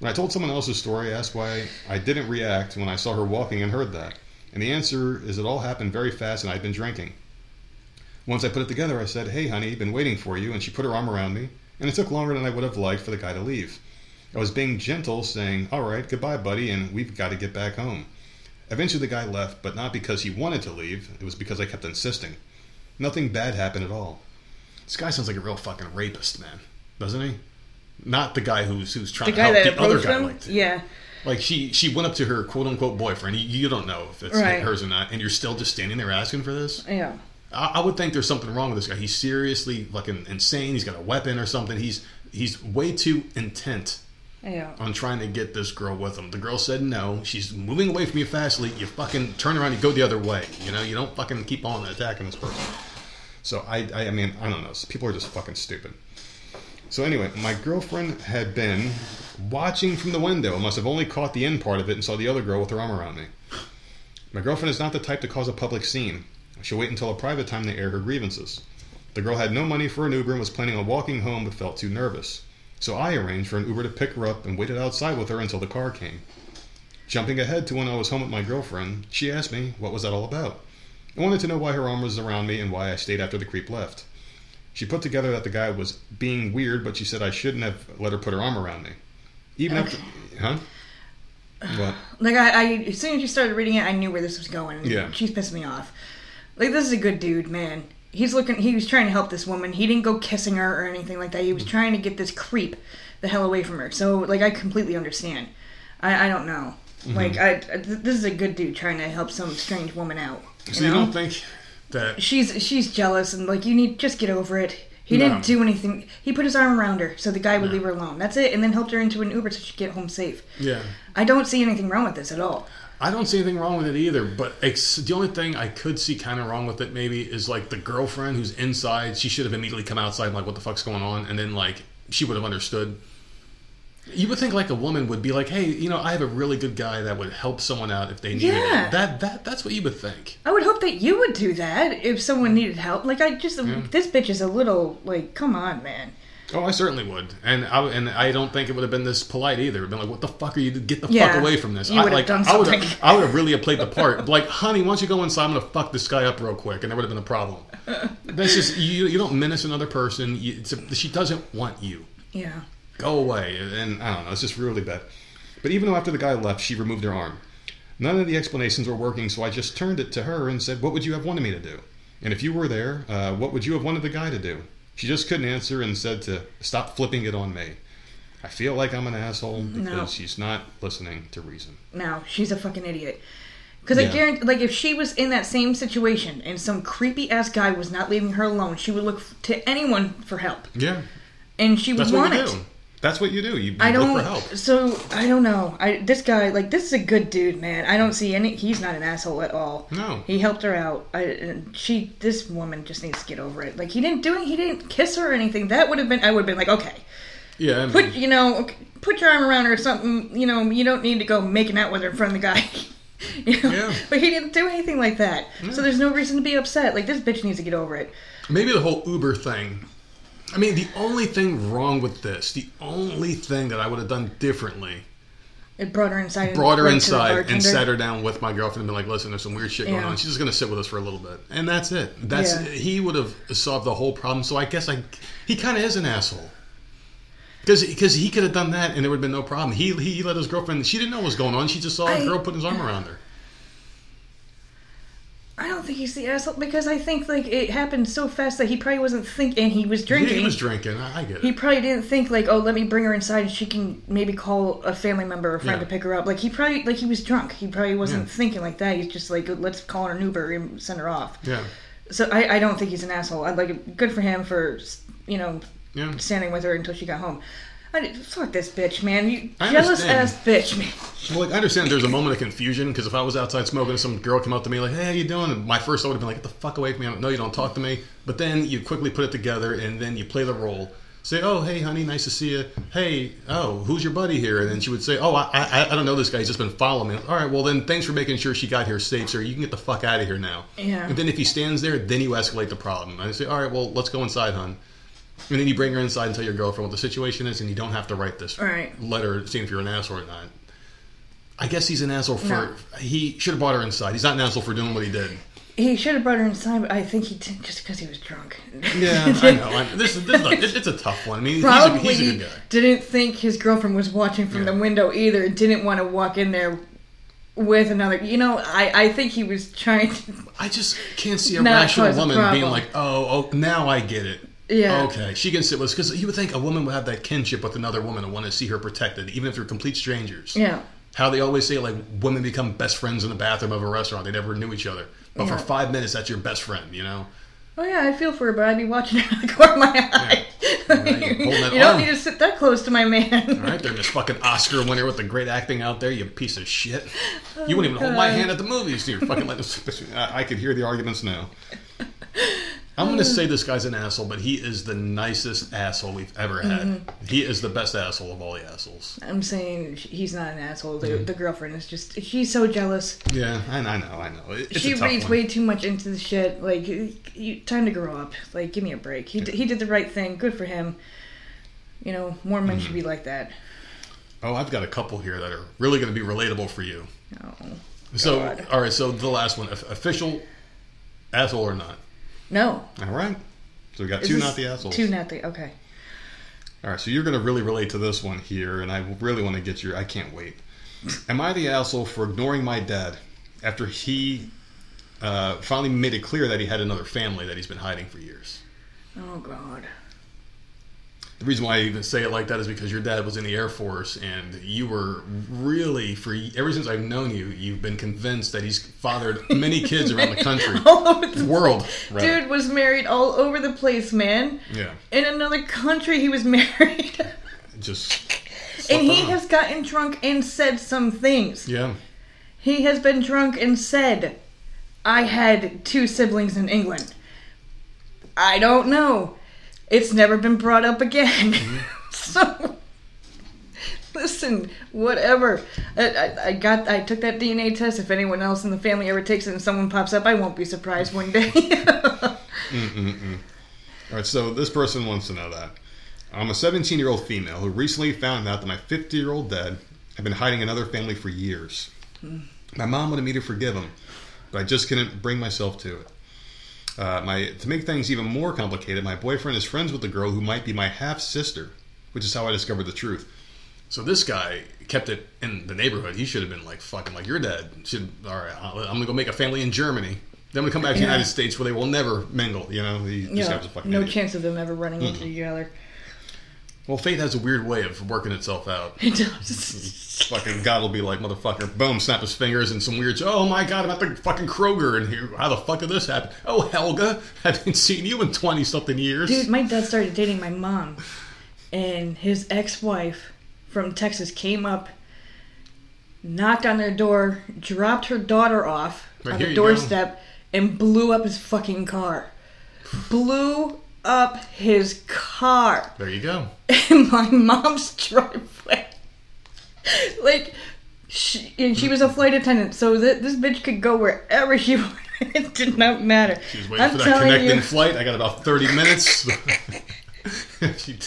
When I told someone else's story, I asked why I didn't react when I saw her walking and heard that. And the answer is it all happened very fast and I'd been drinking. Once I put it together, I said, Hey, honey, been waiting for you. And she put her arm around me. And it took longer than I would have liked for the guy to leave. I was being gentle, saying, All right, goodbye, buddy, and we've got to get back home. Eventually, the guy left, but not because he wanted to leave. It was because I kept insisting. Nothing bad happened at all. This guy sounds like a real fucking rapist, man, doesn't he? Not the guy who's who's trying The to help the other guy. Like, yeah, like she she went up to her quote unquote boyfriend. You, you don't know if it's Right. hers or not, and you're still just standing there asking for this. yeah. I, I would think there's something wrong with this guy. He's seriously fucking insane. He's got a weapon or something. He's he's way too intent Yeah. on trying to get this girl with him. The girl said no. She's moving away from you fastly. You fucking turn around. You go the other way. You know. You don't fucking keep on attacking this person. So I I, I mean I don't know. People are just fucking stupid. So anyway, my girlfriend had been watching from the window. Must have only caught the end part of it and saw the other girl with her arm around me. My girlfriend is not the type to cause a public scene. She'll wait until a private time to air her grievances. The girl had no money for an Uber and was planning on walking home but felt too nervous. So I arranged for an Uber to pick her up and waited outside with her until the car came. Jumping ahead to when I was home with my girlfriend, she asked me what was that all about. I wanted to know why her arm was around me and why I stayed after the creep left. She put together that the guy was being weird, but she said I shouldn't have let her put her arm around me. Even after, huh? What? Like I, I, as soon as you started reading it, I knew where this was going. Yeah. she's pissing me off. Like this is a good dude, man. He's looking. He was trying to help this woman. He didn't go kissing her or anything like that. He Mm. was trying to get this creep the hell away from her. So like I completely understand. I, I don't know. Mm-hmm. Like I, I- th- this is a good dude trying to help some strange woman out. You So know? you don't think that she's she's jealous and like you need just get over it. He No. didn't do anything. He put his arm around her so the guy would leave her alone. That's it, and then helped her into an Uber so she could get home safe. Yeah. I don't see anything wrong with this at all. I don't see anything wrong with it either, but ex- the only thing I could see kind of wrong with it maybe is like the girlfriend who's inside. She should have immediately come outside, and like, what the fuck's going on? And then like she would have understood. You would think like a woman would be like, hey, you know, I have a really good guy that would help someone out if they needed Yeah. it. That that that's what you would think. I would hope that you would do that if someone needed help. Like I just hmm. this bitch is a little like come on, man. Oh, I certainly would, and I and I don't think it would have been this polite either. It'd been like, "What the fuck are you? Get the fuck away from this!" You I, would have like, done I would something. have, I would have really have played the part. Like, honey, why don't you go inside? I'm gonna fuck this guy up real quick, and there would have been a problem. That's just you. You don't menace another person. You, a, she doesn't want you. Yeah. Go away. And I don't know. It's just really bad. But even though after the guy left, she removed her arm. None of the explanations were working, so I just turned it to her and said, "What would you have wanted me to do? And if you were there, uh, what would you have wanted the guy to do?" She just couldn't answer and said to stop flipping it on me. I feel like I'm an asshole because No. she's not listening to reason. No, she's a fucking idiot. Because I guarantee, like, if she was in that same situation and some creepy ass guy was not leaving her alone, she would look to anyone for help, Yeah, and she would that's want it. That's what you do. You, you I don't. for help. So I don't know. I this guy like this is a good dude, man. I don't see any. He's not an asshole at all. No. He helped her out. I and she this woman just needs to get over it. Like he didn't do it. He didn't kiss her or anything. That would have been. I would have been like, okay, Yeah, I mean, put you know, put your arm around her or something. You know, you don't need to go making out with her in front of the guy. you know? Yeah. But he didn't do anything like that. So there's no reason to be upset. Like this bitch needs to get over it. maybe the whole Uber thing. I mean, the only thing wrong with this, the only thing that I would have done differently It brought her inside. brought her went to the inside and sat her down with my girlfriend and been like, "Listen, there's some weird shit going Yeah. on. She's just gonna sit with us for a little bit, and that's it. That's Yeah. he would have solved the whole problem. So I guess I he kind of is an asshole because because he could have done that and there would have been no problem. He he let his girlfriend. She didn't know what was going on. She just saw a I- girl putting his arm around her. I don't think he's the asshole because I think like it happened so fast that he probably wasn't thinking. And he was drinking. He was drinking. I, I get it. He probably didn't think like, oh, let me bring her inside and she can maybe call a family member or friend Yeah. to pick her up. Like he probably like he was drunk. He probably wasn't Yeah. thinking like that. He's just like, let's call her an Uber and send her off. Yeah. So I, I don't think he's an asshole. I'd like good for him for you know Yeah. standing with her until she got home. I fuck this bitch, man. You I jealous understand. ass bitch, man. Well, like I understand there's a moment of confusion because if I was outside smoking and some girl came up to me like, "Hey, how you doing?" And my first thought would have been like, "Get the fuck away from me!" I don't know you don't talk to me. But then you quickly put it together and then you play the role. Say, "Oh, hey, honey, nice to see you." Hey, oh, who's your buddy here? And then she would say, "Oh, I, I, I don't know this guy. He's just been following me." All right, well then, thanks for making sure she got here safe, sir. You can get the fuck out of here now. Yeah. And then if he stands there, then you escalate the problem. And I say, "All right, well, let's go inside, hon." And then you bring her inside and tell your girlfriend what the situation is, and you don't have to write this right. letter seeing if you're an asshole or not. I guess he's an asshole for. No. He should have brought her inside. He's not an asshole for doing what he did. He should have brought her inside, but I think he did just because he was drunk. Yeah, I know. I, this, is- this is a, it's a tough one. I mean, he's a, Probably he's a good guy. didn't think his girlfriend was watching from Yeah. the window either. Didn't want to walk in there with another. You know, I, I think he was trying to. I just can't see a rational a woman being like, "Oh, oh, now I get it." Yeah. Okay, she can sit with us because you would think a woman would have that kinship with another woman and want to see her protected, even if they're complete strangers. Yeah. How they always say like women become best friends in the bathroom of a restaurant. They never knew each other, but Yeah. for five minutes, that's your best friend. You know. Oh yeah, I feel for her, but I'd be watching her out of the corner of my eye. Right, holding that you don't need to sit that close to my man. All right, there, Miss fucking Oscar winner with the great acting out there, you piece of shit. Oh, you wouldn't even hold my hand at the movies. You're fucking like I, I could hear the arguments now. I'm going to say this guy's an asshole, but he is the nicest asshole we've ever had. Mm-hmm. He is the best asshole of all the assholes. I'm saying he's not an asshole. The, the girlfriend is just she's so jealous. Yeah, I, I know, I know. It- she reads one. way too much into the shit. Like, you, time to grow up. Like, give me a break. He, d he did the right thing. Good for him. You know, more men Mm-hmm. should be like that. Oh, I've got a couple here that are really going to be relatable for you. Oh. So, God. all right, so the last one, official asshole or not? No. All right. So we got Is two not the assholes. Two not the. Okay. All right, so you're going to really relate to this one here, and I really want to get your. I can't wait. Am I the asshole for ignoring my dad after he uh, finally made it clear that he had another family that he's been hiding for years? Oh, God. The reason why I even say it like that is because your dad was in the Air Force, and you were really, for ever since I've known you, you've been convinced that he's fathered many kids around the country, All over the world. rather. Dude was married all over the place, man. Yeah, In another country, he was married. just. and he on. has gotten drunk and said some things. Yeah, He has been drunk and said, I had two siblings in England. I don't know. It's never been brought up again. Mm-hmm. so, listen, whatever. I, I, I got. I took that DNA test. If anyone else in the family ever takes it and someone pops up, I won't be surprised one day. Mm-mm-mm. All right, so this person wants to know that. I'm a 17 year old female who recently found out that my 50 year old dad had been hiding another family for years. Hmm. My mom wanted me to forgive him, but I just couldn't bring myself to it. Uh, my to make things even more complicated, my boyfriend is friends with the girl who might be my half sister, which is how I discovered the truth. So this guy kept it in the neighborhood. He should have been like fucking like your dad. Should all right. I'm gonna go make a family in Germany. Then we come back to the United States where they will never mingle. You know, he, this guy yeah, was a fucking no idiot. chance of them ever running into each other. Well, fate has a weird way of working itself out. It does. fucking God will be like, motherfucker, boom, snap his fingers and some weird, oh my God, I'm at the fucking Kroger and here, how the fuck did this happen? Oh, Helga, haven't seen you in 20 something years. Dude, my dad started dating my mom, and his ex-wife from Texas came up, knocked on their door, dropped her daughter off Right, on the you go. doorstep, and blew up his fucking car. Blew up his car there you go. in my mom's driveway. like, she, and she was a flight attendant, so that this bitch could go wherever she wanted. It did not matter. She was waiting I'm for that connecting you, flight. I got about 30 minutes. she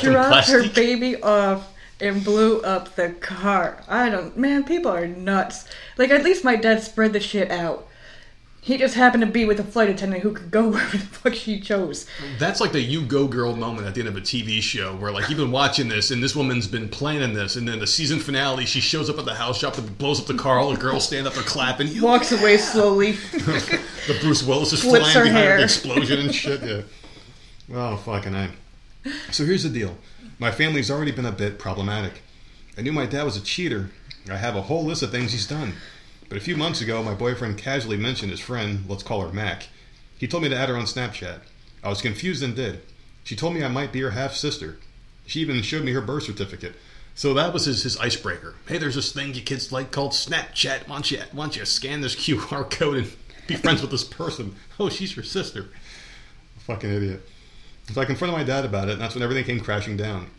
dropped her baby off and blew up the car. I don't, man, people are nuts. Like, at least my dad spread the shit out. He just happened to be with a flight attendant who could go wherever the fuck she chose. That's like the you go girl moment at the end of a TV show where like you've been watching this and this woman's been planning this and then the season finale she shows up at the house shop and blows up the car all the girls stand up there clapping you Walks away slowly. the Bruce Willis is Flips flying behind hair. the explosion and shit. Yeah. Oh fucking I. So here's the deal. My family's already been a bit problematic. I knew my dad was a cheater. I have a whole list of things he's done. But a few months ago, my boyfriend casually mentioned his friend, let's call her Mac. He told me to add her on Snapchat. I was confused and did. She told me I might be her half sister. She even showed me her birth certificate. So that was his, his icebreaker. Hey, there's this thing you kids like called Snapchat. Why don't you, why don't you scan this QR code and be friends with this person? Oh, she's your sister. Fucking idiot. So I confronted my dad about it, and that's when everything came crashing down.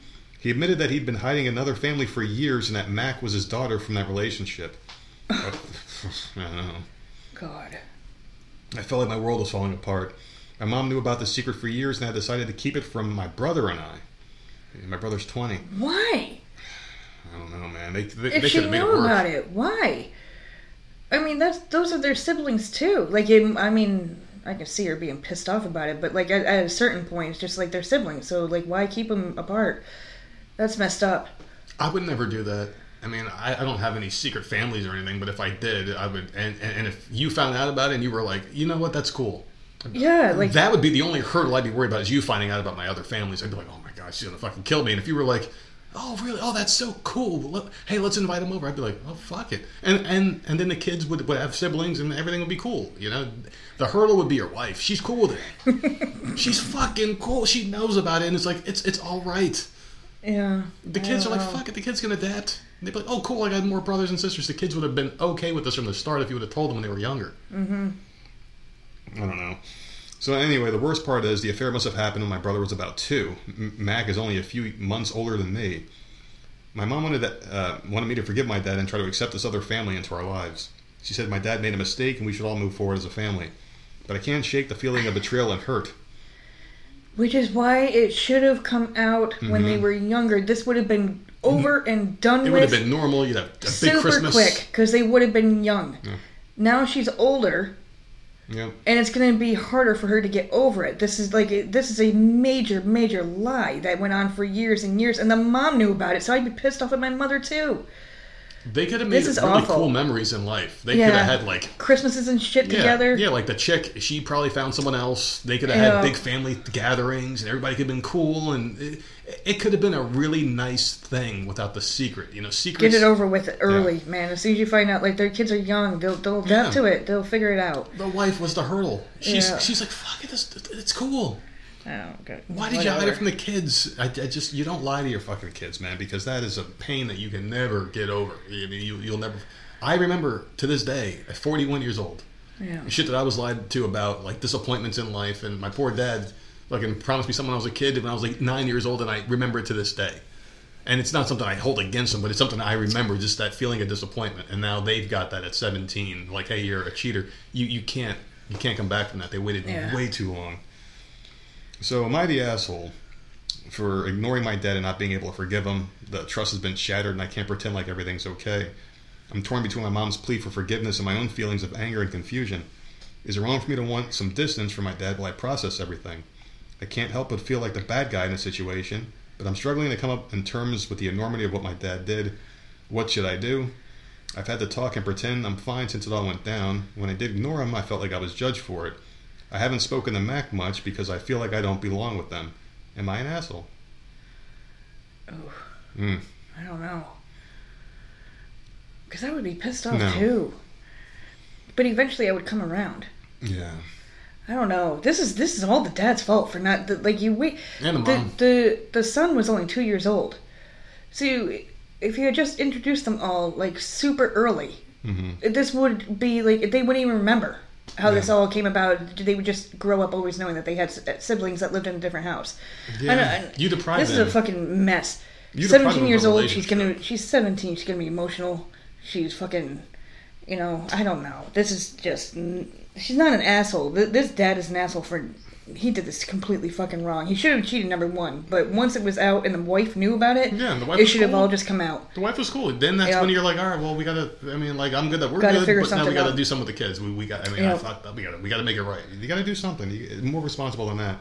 He admitted that he'd been hiding another family for years and that Mac was his daughter from that relationship. I don't know. God. I felt like my world was falling apart. My mom knew about the secret for years and I decided to keep it from my brother and I. My brother's 20. Why? I don't know, man. They, they, If they she have made knew it about it, why? I mean, that's those are their siblings too. Like, it, I mean, I can see her being pissed off about it, but like at, at a certain point, it's just like they're siblings. So like, why keep them apart? That's messed up. I would never do that. I mean, I, I don't have any secret families or anything, but if I did, I would. And, and, if you found out about it and you were like, you know what, that's cool. Yeah, like that would be the only hurdle I'd be worried about is you finding out about my other families. I'd be like, oh my god, she's gonna fucking kill me. And if you were like, oh really, oh that's so cool. Hey, let's invite them over. I'd be like, oh fuck it. And and and then the kids would, would have siblings and everything would be cool. You know, the hurdle would be your wife. She's cool with it. she's fucking cool. She knows about it, and it's like it's it's all right. Yeah. The kids are like, know. fuck it, the kids can adapt. And they'd be like, oh, cool, I got more brothers and sisters. The kids would have been okay with this from the start if you would have told them when they were younger. Mm-hmm. I don't know. So anyway, the worst part is the affair must have happened when my brother was about two. M- Mac is only a few months older than me. My mom wanted that, uh, wanted me to forgive my dad and try to accept this other family into our lives. She said my dad made a mistake and we should all move forward as a family. But I can't shake the feeling of betrayal and hurt. Which is why it should have come out when they were younger. This would have been over and done Mm-hmm. It with. would have been normal. You'd have a big super Christmas. quick because they would have been young. Yeah. Now she's older, Yep. and it's going to be harder for her to get over it. This is like this is a major, major lie that went on for years and years, and the mom knew about it. So I'd be pissed off at my mother too. They could have made really awful. cool memories in life. They Yeah. could have had like Christmases and shit yeah, together. Yeah, like the chick, she probably found someone else. They could have Yeah. had big family gatherings, and everybody could have been cool, and it, it could have been a really nice thing without the secret. You know, secrets. Get it over with early, man. As soon as you find out, like their kids are young, they'll they'll adapt to it. They'll figure it out. The wife was the hurdle. She's Yeah. she's like, fuck it, this, it's cool. I don't get. Why did you hide it from the kids? I, I just you don't lie to your fucking kids, man, because that is a pain that you can never get over. I mean, you you'll never. I remember to this day, at 41 years old, Yeah. shit that I was lied to about, like disappointments in life, and my poor dad fucking promised me something when I was a kid when I was like nine years old, and I remember it to this day. And it's not something I hold against him, but it's something I remember, just that feeling of disappointment. And now they've got that at 17, like, hey, you're a cheater. You you can't you can't come back from that. They waited Yeah. way too long. So am I the asshole for ignoring my dad and not being able to forgive him? The trust has been shattered, and I can't pretend like everything's okay. I'm torn between my mom's plea for forgiveness and my own feelings of anger and confusion. Is it wrong for me to want some distance from my dad while I process everything? I can't help but feel like the bad guy in the situation, but I'm struggling to come up in terms with the enormity of what my dad did. What should I do? I've had to talk and pretend I'm fine since it all went down. When I did ignore him, I felt like I was judged for it. I haven't spoken to Mac much because I feel like I don't belong with them. Am I an asshole? Oh, Mm. I don't know. Because I would be pissed off No. too. But eventually, I would come around. Yeah. I don't know. This is this is all the dad's fault for not the, like you wait. And the the, mom. the the son was only two years old, so you, if you had just introduced them all like super early, hmm this would be like they wouldn't even remember how this all came about. They would just grow up always knowing that they had uh, siblings that lived in a different house. Yeah. I know- uh, You deprive This is a fucking mess. You them Seventeen years old. She's gonna. She's seventeen. She's gonna be emotional. She's fucking. You know. I don't know. This is just. She's not an asshole. This dad is an asshole for. He did this completely fucking wrong. He should have cheated number one. But once it was out and the wife knew about it, Yeah, the wife it should have cool. all just come out. The wife was cool. Then that's Yeah. when you're like, all right, well, we gotta. I mean, like, I'm good that we're Gotta good, but now we gotta out. do something with the kids. We, we got. I mean, Yeah. I thought that we gotta we gotta make it right. You gotta do something. You, more responsible than that.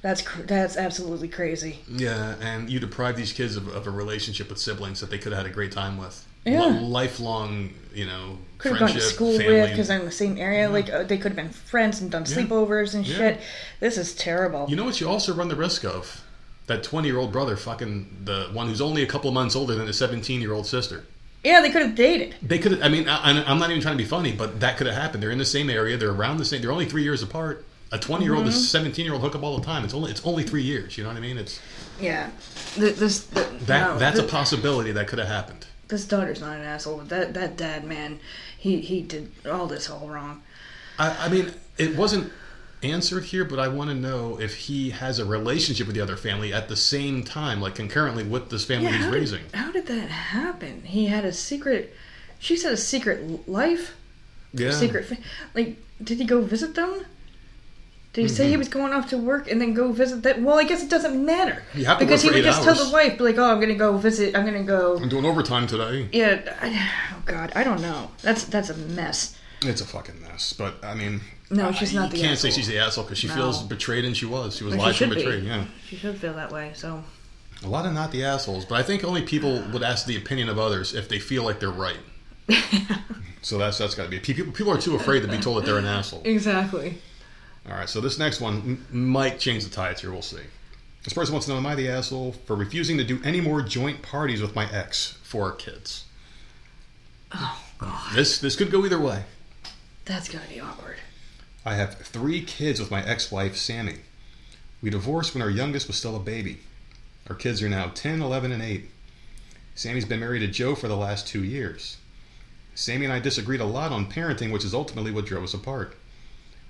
That's cr- that's absolutely crazy. Yeah, and you deprive these kids of, of a relationship with siblings that they could have had a great time with. Yeah. Lifelong, you know, Could have gone to school family. with because they're in the same area. Like uh, they could have been friends and done Yeah. sleepovers and Yeah. shit. This is terrible. You know what? You also run the risk of that 20 year old brother fucking the one who's only a couple months older than his 17 year old sister. yeah, they could have dated. They could. I mean, I, I'm not even trying to be funny, but that could have happened. They're in the same area. They're around the same. They're only three years apart. A 20 year old Mm-hmm. and 17 year old hook up all the time. It's only it's only three years. You know what I mean? It's Yeah. Th- This th- that no, that's a possibility that could have happened. This daughter's not an asshole. That that dad man, he he did all this all wrong. I, I mean, it wasn't answered here, but I want to know if he has a relationship with the other family at the same time, like concurrently with this family he's how raising. Did, how did that happen? He had a secret. She said a secret life, Yeah. secret. Like, did he go visit them? Did he say he mm-hmm. was going off to work and then go visit that? Well, I guess it doesn't matter You have to because he would just tell the wife, like, "Oh, I'm gonna go visit. I'm gonna go." I'm doing overtime today. Yeah. I, oh God, I don't know. That's that's a mess. It's a fucking mess. But I mean, No, she's I- not You the can't say she's the asshole because she No. feels betrayed, and she was. She was she lied to and should be. betrayed. Yeah. She should feel that way. So A lot of not the assholes, but I think only people would ask the opinion of others if they feel like they're right. so that's that's got to be people. People are too afraid to be told that they're an asshole. exactly. All right, so this next one m- might change the tides here. We'll see. This person wants to know: Am I the asshole for refusing to do any more joint parties with my ex for our kids? Oh God, This this could go either way. that's gonna be awkward. I have three kids with my ex-wife, Sammy. We divorced when our youngest was still a baby. Our kids are now 10, 11, and 8. Sammy's been married to Joe for the last two years. Sammy and I disagreed a lot on parenting, which is ultimately what drove us apart.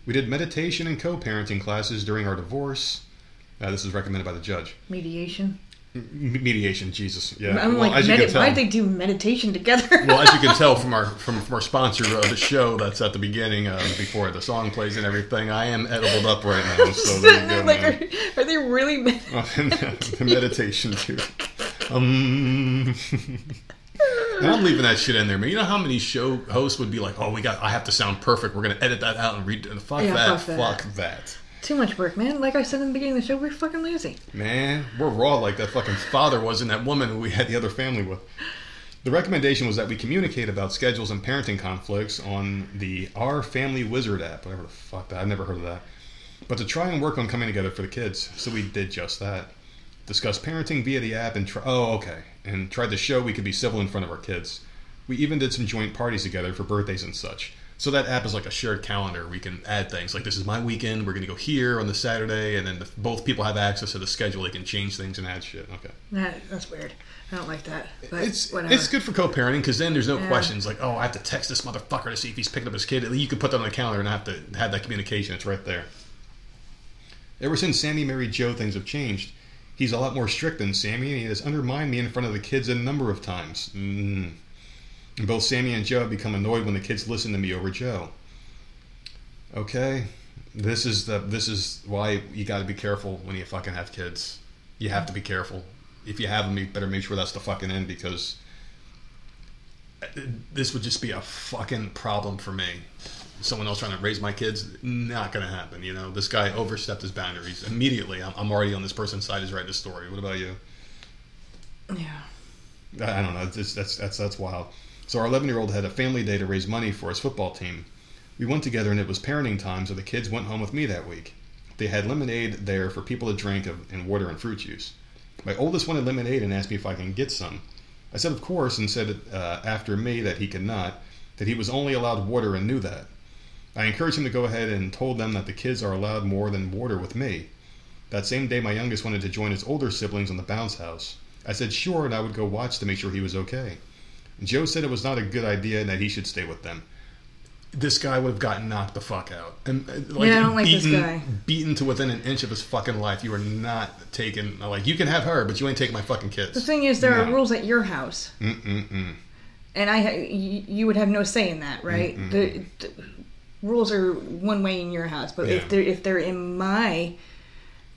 We did meditation and co parenting classes during our divorce. Uh, this is recommended by the judge. Mediation. M- mediation, Jesus. Yeah. I'm well, like, medi- tell, why'd they do meditation together? well, as you can tell from our from, from our sponsor of the show, that's at the beginning uh, before the song plays and everything. I am edibled up right now, so there go. like, are, are they really? med- the meditation too. Um, and I'm leaving that shit in there, man. You know how many show hosts would be like, "Oh, we got, I have to sound perfect. We're gonna edit that out and read." Fuck Yeah, that. fuck that. Fuck that. Too much work, man. Like I said in the beginning of the show, we're fucking lazy. Man, we're raw like that fucking father was in that woman who we had the other family with. The recommendation was that we communicate about schedules and parenting conflicts on the Our Family Wizard app, whatever the fuck that. I've never heard of that. But to try and work on coming together for the kids, so we did just that. Discuss parenting via the app and try. Oh, okay. And tried to show we could be civil in front of our kids. We even did some joint parties together for birthdays and such. So that app is like a shared calendar. We can add things like this is my weekend. We're going to go here on the Saturday, and then if both people have access to the schedule. They can change things and add shit. Okay, That, that's weird. I don't like that. But it's whatever. it's good for co-parenting because then there's no Yeah. questions like oh I have to text this motherfucker to see if he's picking up his kid. You can put that on the calendar and have to have that communication. It's right there. Ever since Sammy married Joe, things have changed. He's a lot more strict than Sammy, and he has undermined me in front of the kids a number of times. Mm. Both Sammy and Joe have become annoyed when the kids listen to me over Joe. Okay, this is the this is why you got to be careful when you fucking have kids. You have to be careful. If you have them, you better make sure that's the fucking end because uh, this would just be a fucking problem for me. Someone else trying to raise my kids, not gonna happen. You know, this guy overstepped his boundaries immediately. I'm, I'm already on this person's side. Is writing the story. What about you? yeah. I I don't know. It's, it's- that's that's that's wild. So our 11 year old had a family day to raise money for his football team. We went together and it was parenting time, so the kids went home with me that week. They had lemonade there for people to drink of- and water and fruit juice. My oldest wanted lemonade and asked me if I can get some. I said of course and said uh, after me that he could not, that he was only allowed water and knew that. I encouraged him to go ahead and told them that the kids are allowed more than water with me. That same day, my youngest wanted to join his older siblings on the bounce house. I said sure, and I would go watch to make sure he was okay. Joe said it was not a good idea and that he should stay with them. This guy would have gotten knocked the fuck out, and uh, like, Yeah, I don't like this beaten, guy. beaten to within an inch of his fucking life. You are not taking like you can have her, but you ain't taking my fucking kids. The thing is, there are rules at your house, Mm-mm-mm. and I, you would have no say in that, right? The, the rules are one way in your house, but Yeah. if they're if they're in my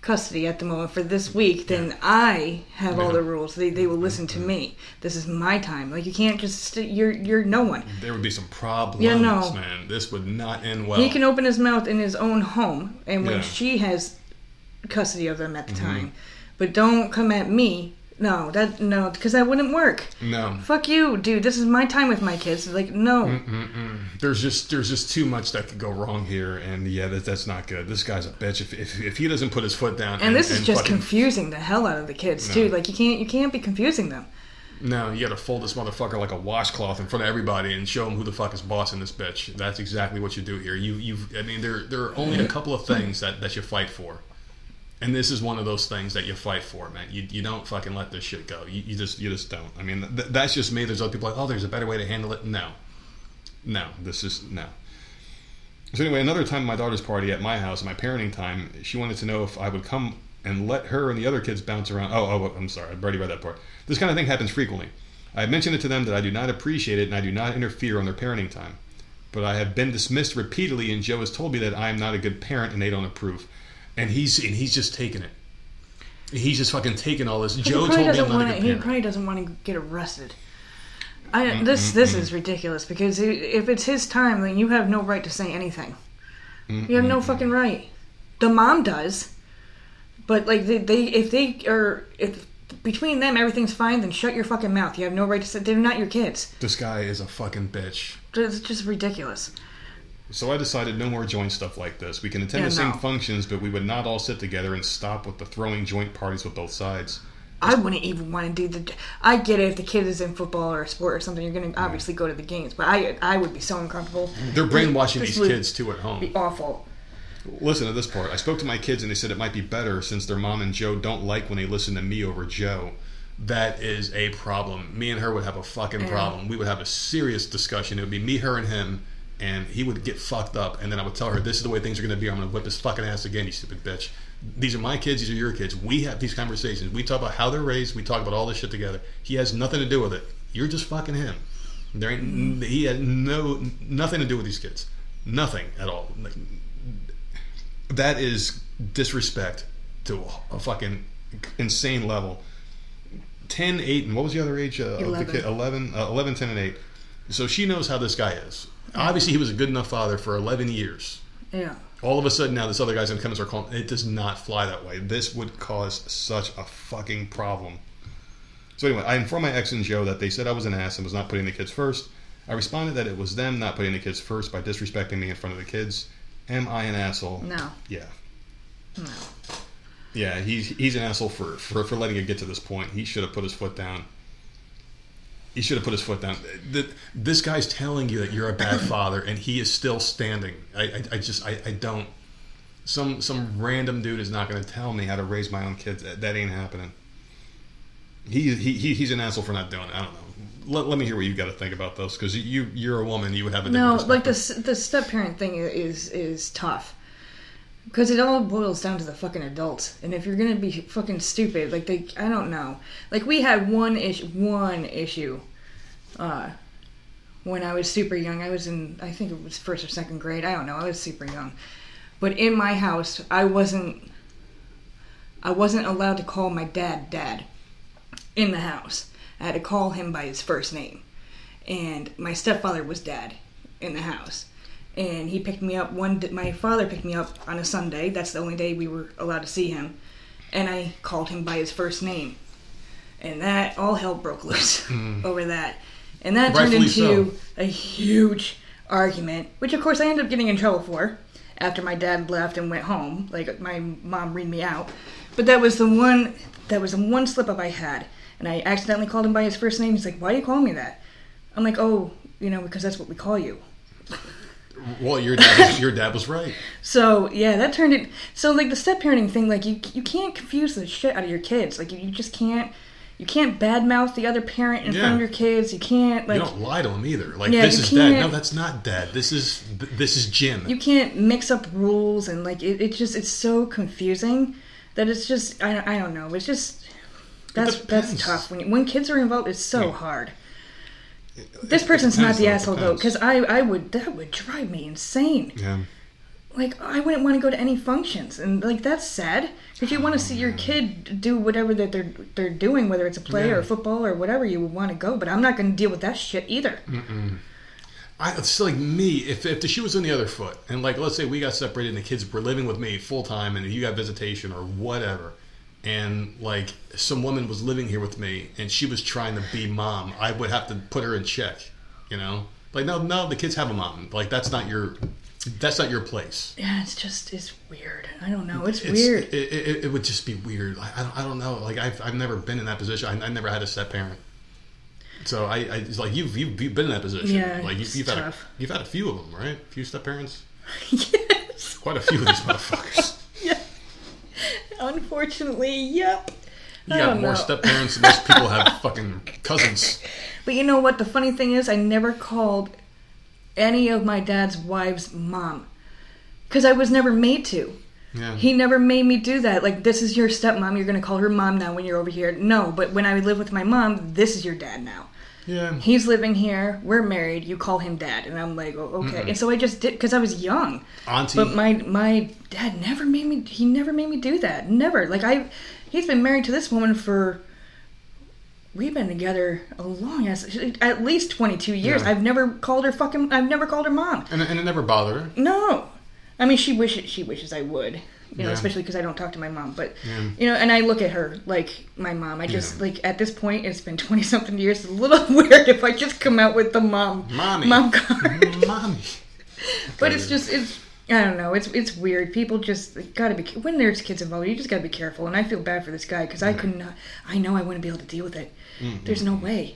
custody at the moment for this week, then I have all the rules. They, they will listen to me. This is my time. Like you can't just st- you're you're no one. There would be some problems, Yeah, no. man. This would not end well. He can open his mouth in his own home, and when Yeah. she has custody of them at the mm-hmm. time, but don't come at me. No, that no, because that wouldn't work. no. Fuck you, dude. This is my time with my kids. Like, no. Mm-mm. There's just there's just too much that could go wrong here, and yeah, that, that's not good. This guy's a bitch. If, if, if he doesn't put his foot down, And this is just fucking- confusing the hell out of the kids too. Like you can't you can't be confusing them. No, you got to fold this motherfucker like a washcloth in front of everybody and show him who the fuck is boss in this bitch. That's exactly what you do here. You, you. I mean, there, there are only a mm-hmm. couple of things that, that you fight for, and this is one of those things that you fight for, man. You, you don't fucking let this shit go. You, you just, you just don't. I mean, th- that's just me. There's other people like, oh, there's a better way to handle it. No, no, this is no. So anyway, another time my daughter's party at my house, my parenting time, she wanted to know if I would come and let her and the other kids bounce around. Oh, oh, I'm sorry, I've already read that part. This kind of thing happens frequently. I have mentioned it to them that I do not appreciate it and I do not interfere on their parenting time. But I have been dismissed repeatedly, and Joe has told me that I am not a good parent and they don't approve. And he's and he's just taking it. He's just fucking taking all this. Joe told me I'm doesn't want good to. He probably doesn't want to get arrested. I this this is ridiculous because if it's his time, then you have no right to say anything. You have no fucking right. The mom does, but like they, they if they are if between them everything's fine, then shut your fucking mouth. You have no right to say they're not your kids. This guy is a fucking bitch. It's just ridiculous. So I decided no more joint stuff like this. We can attend Yeah, the same no. functions, but we would not all sit together and stop with the throwing joint parties with both sides. I wouldn't even want to do the. I get it if the kid is in football or a sport or something. You're gonna obviously go to the games, but I I would be so uncomfortable. They're brainwashing these kids too at home. Be awful. Listen to this part. I spoke to my kids and they said it might be better since their mom and Joe don't like when they listen to me over Joe. That is a problem. Me and her would have a fucking problem. We would have a serious discussion. It would be me, her, and him, and he would get fucked up. And then I would tell her, "This is the way things are going to be. I'm going to whip his fucking ass again, you stupid bitch." These are my kids. These are your kids. We have these conversations. We talk about how they're raised. We talk about all this shit together. He has nothing to do with it. You're just fucking him. There ain't. He had no nothing to do with these kids. Nothing at all. Like, that is disrespect to a fucking insane level. 10, 8, and what was the other age uh, of the kid? 11, uh, 11, 10, and 8. So she knows how this guy is. Obviously, he was a good enough father for 11 years. Yeah. All of a sudden, now this other guy's to come and start calling. It does not fly that way. This would cause such a fucking problem. So anyway, I informed my ex and Joe that they said I was an ass and was not putting the kids first. I responded that it was them not putting the kids first by disrespecting me in front of the kids. Am I an asshole? No. Yeah. No. Yeah, he's he's an asshole for, for, for letting it get to this point. He should have put his foot down. He should have put his foot down. Th- This guy's telling you that you're a bad father, and he is still standing. I, I, I just I, I don't. Some some random dude is not going to tell me how to raise my own kids. That, ain't happening. He, he he he's an asshole for not doing it. I don't know. Let, let me hear what you got to think about this because you you're a woman. You would have a No, like the the step parent thing is is tough because it all boils down to the fucking adults. And if you're gonna be fucking stupid, like they, I don't know. Like we had one issue, one issue, uh, when I was super young. I was in, I think it was first or second grade. I don't know. I was super young, but in my house, I wasn't, I wasn't allowed to call my dad dad in the house. I had to call him by his first name and my stepfather was dad in the house and he picked me up one my father picked me up on a sunday. That's the only day we were allowed to see him. And i called him by his first name. And that all hell broke loose hmm. over that. And that turned Rightfully into a huge argument which of course i ended up getting in trouble for after my dad left and went home. Like my mom read me out. But that was the one that was the one slip up i had. And i accidentally called him by his first name. He's like why do you call me that? I'm like, oh, you know, because that's what we call you. well, your dad was, your dad was right. So yeah, that turned it. So like the step parenting thing, like you you can't confuse the shit out of your kids. Like you, you just can't. You can't badmouth the other parent in front of your kids. You can't like you don't lie to them either. Like Yeah, this is dad. No, that's not dad. This is this is Jim. you can't mix up rules and like it, it just it's so confusing that it's just I, I don't know. It's just that's that's tough when when kids are involved. It's so Yeah. hard. This person's not the asshole though, because I I would that would drive me insane. yeah. like I wouldn't want to go to any functions, and like that's sad because you want to see your kid do whatever that they're they're doing, whether it's a play Yeah. or football or whatever you would want to go. But I'm not going to deal with that shit either. I, it's like me. If, if the shoe was on the other foot, and like let's say we got separated and the kids were living with me full time, and you got visitation or whatever, and like some woman was living here with me and she was trying to be mom, I would have to put her in check. You know, like no, no, the kids have a mom. Like that's not your, that's not your place. Yeah, it's just it's weird. I don't know. It's, It's, weird. It, it, it would just be weird. I, I, don't, I don't know. Like I've, I've never been in that position. I, I never had a step parent. So I, I it's like you've, you've you've been in that position. Yeah, like you, it's you've had a, you've had a few of them, right? A few step parents. yes. Quite a few of these motherfuckers. Yeah. Unfortunately, yep. You I got more know. step parents than most people have fucking cousins. But you know what? The funny thing is, I never called any of my dad's wives mom because I was never made to. Yeah. He never made me do that. Like, this is your stepmom. You're going to call her mom now when you're over here. No, but when I live with my mom, this is your dad now. Yeah. He's living here. We're married. You call him dad, and I'm like, oh, okay. And so I just did because I was young. Auntie. But my my dad never made me. He never made me do that. Never. Like I, he's been married to this woman for. We've been together a long ass, at least twenty two years. Yeah. I've never called her fucking. I've never called her mom. and, and it never bothered her. No, I mean she wishes she wishes I would. You know, Yeah. especially because I don't talk to my mom. But Yeah. you know, and I look at her like my mom. I just Yeah. like at this point, it's been twenty something years. It's a little weird if I just come out with the mom Mommy. mom card. Mommy. But it's just it's I don't know. It's it's weird. People just gotta be when there's kids involved. You just gotta be careful. And I feel bad for this guy because I could not. I know I wouldn't be able to deal with it. Mm-hmm. There's no way.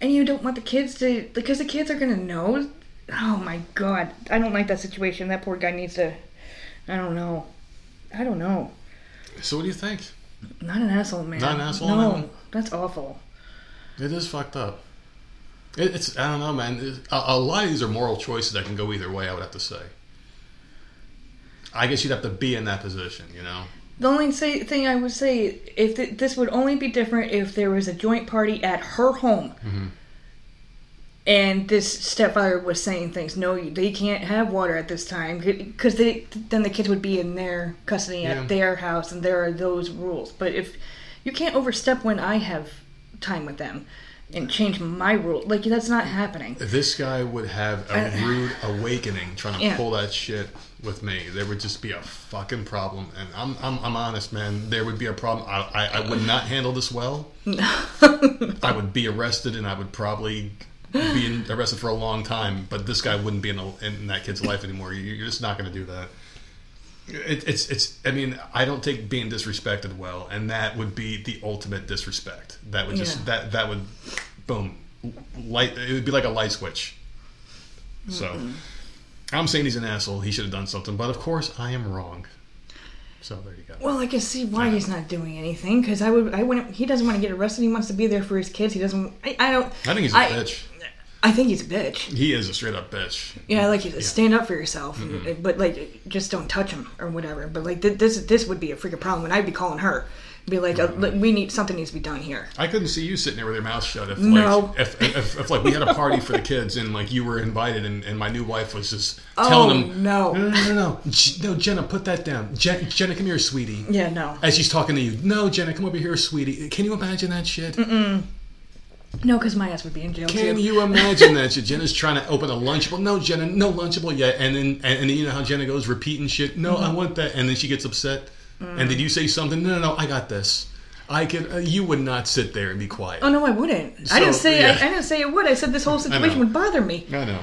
And you don't want the kids to because the kids are gonna know. Oh my god, I don't like that situation. That poor guy needs to. I don't know. I don't know. So what do you think? Not an asshole, man. Not an asshole No, one? that's awful. It is fucked up. It, it's I don't know, man. A, a lot of these are moral choices that can go either way. I would have to say. I guess you'd have to be in that position, you know. The only say, thing I would say if th- this would only be different if there was a joint party at her home, Mm-hmm. And this stepfather was saying things. No, they can't have water at this time because they then the kids would be in their custody Yeah. at their house, and there are those rules. But if you can't overstep when I have time with them and change my rule, like that's not happening. This guy would have a I- rude awakening trying to Yeah. pull that shit with me. There would just be a fucking problem, and I'm I'm, I'm honest, man. There would be a problem. I, I, I would not handle this well. I would be arrested, and I would probably be arrested for a long time. But this guy wouldn't be in, in that kid's life anymore. You- You're just not going to do that. It, it's it's. I mean, I don't take being disrespected well, and that would be the ultimate disrespect. That would just Yeah. that that would, boom, light. It would be like a light switch. So, I'm saying he's an asshole. He should have done something, but of course I am wrong. So there you go. Well, I can see why he's not doing anything because I would, I wouldn't. He doesn't want to get arrested. He wants to be there for his kids. He doesn't. I, I don't. I think he's a I- bitch. I think he's a bitch. He is a straight up bitch. Yeah, like you stand up for yourself, but like just don't touch him or whatever. But like th- this, this would be a freaking problem, and I'd be calling her, be like, uh, look, we need something needs to be done here. I couldn't see you sitting there with your mouth shut if like No. if, if, if like we had a party for the kids and like you were invited and, and my new wife was just telling Oh, them no. no no no no no Jenna put that down Jen, Jenna come here sweetie Yeah, no, as she's talking to you no Jenna come over here sweetie can you imagine that shit no, because my ass would be in jail can too. you imagine that Jenna's trying to open a lunchable no Jenna no lunchable yet and then and, and you know how Jenna goes repeating shit no Mm-hmm. I want that and then she gets upset Mm. and did you say something no no no I got this I could uh, you would not sit there and be quiet Oh no, I wouldn't. So, I didn't say. yeah. I, I didn't say it would. I said this whole situation would bother me. I know.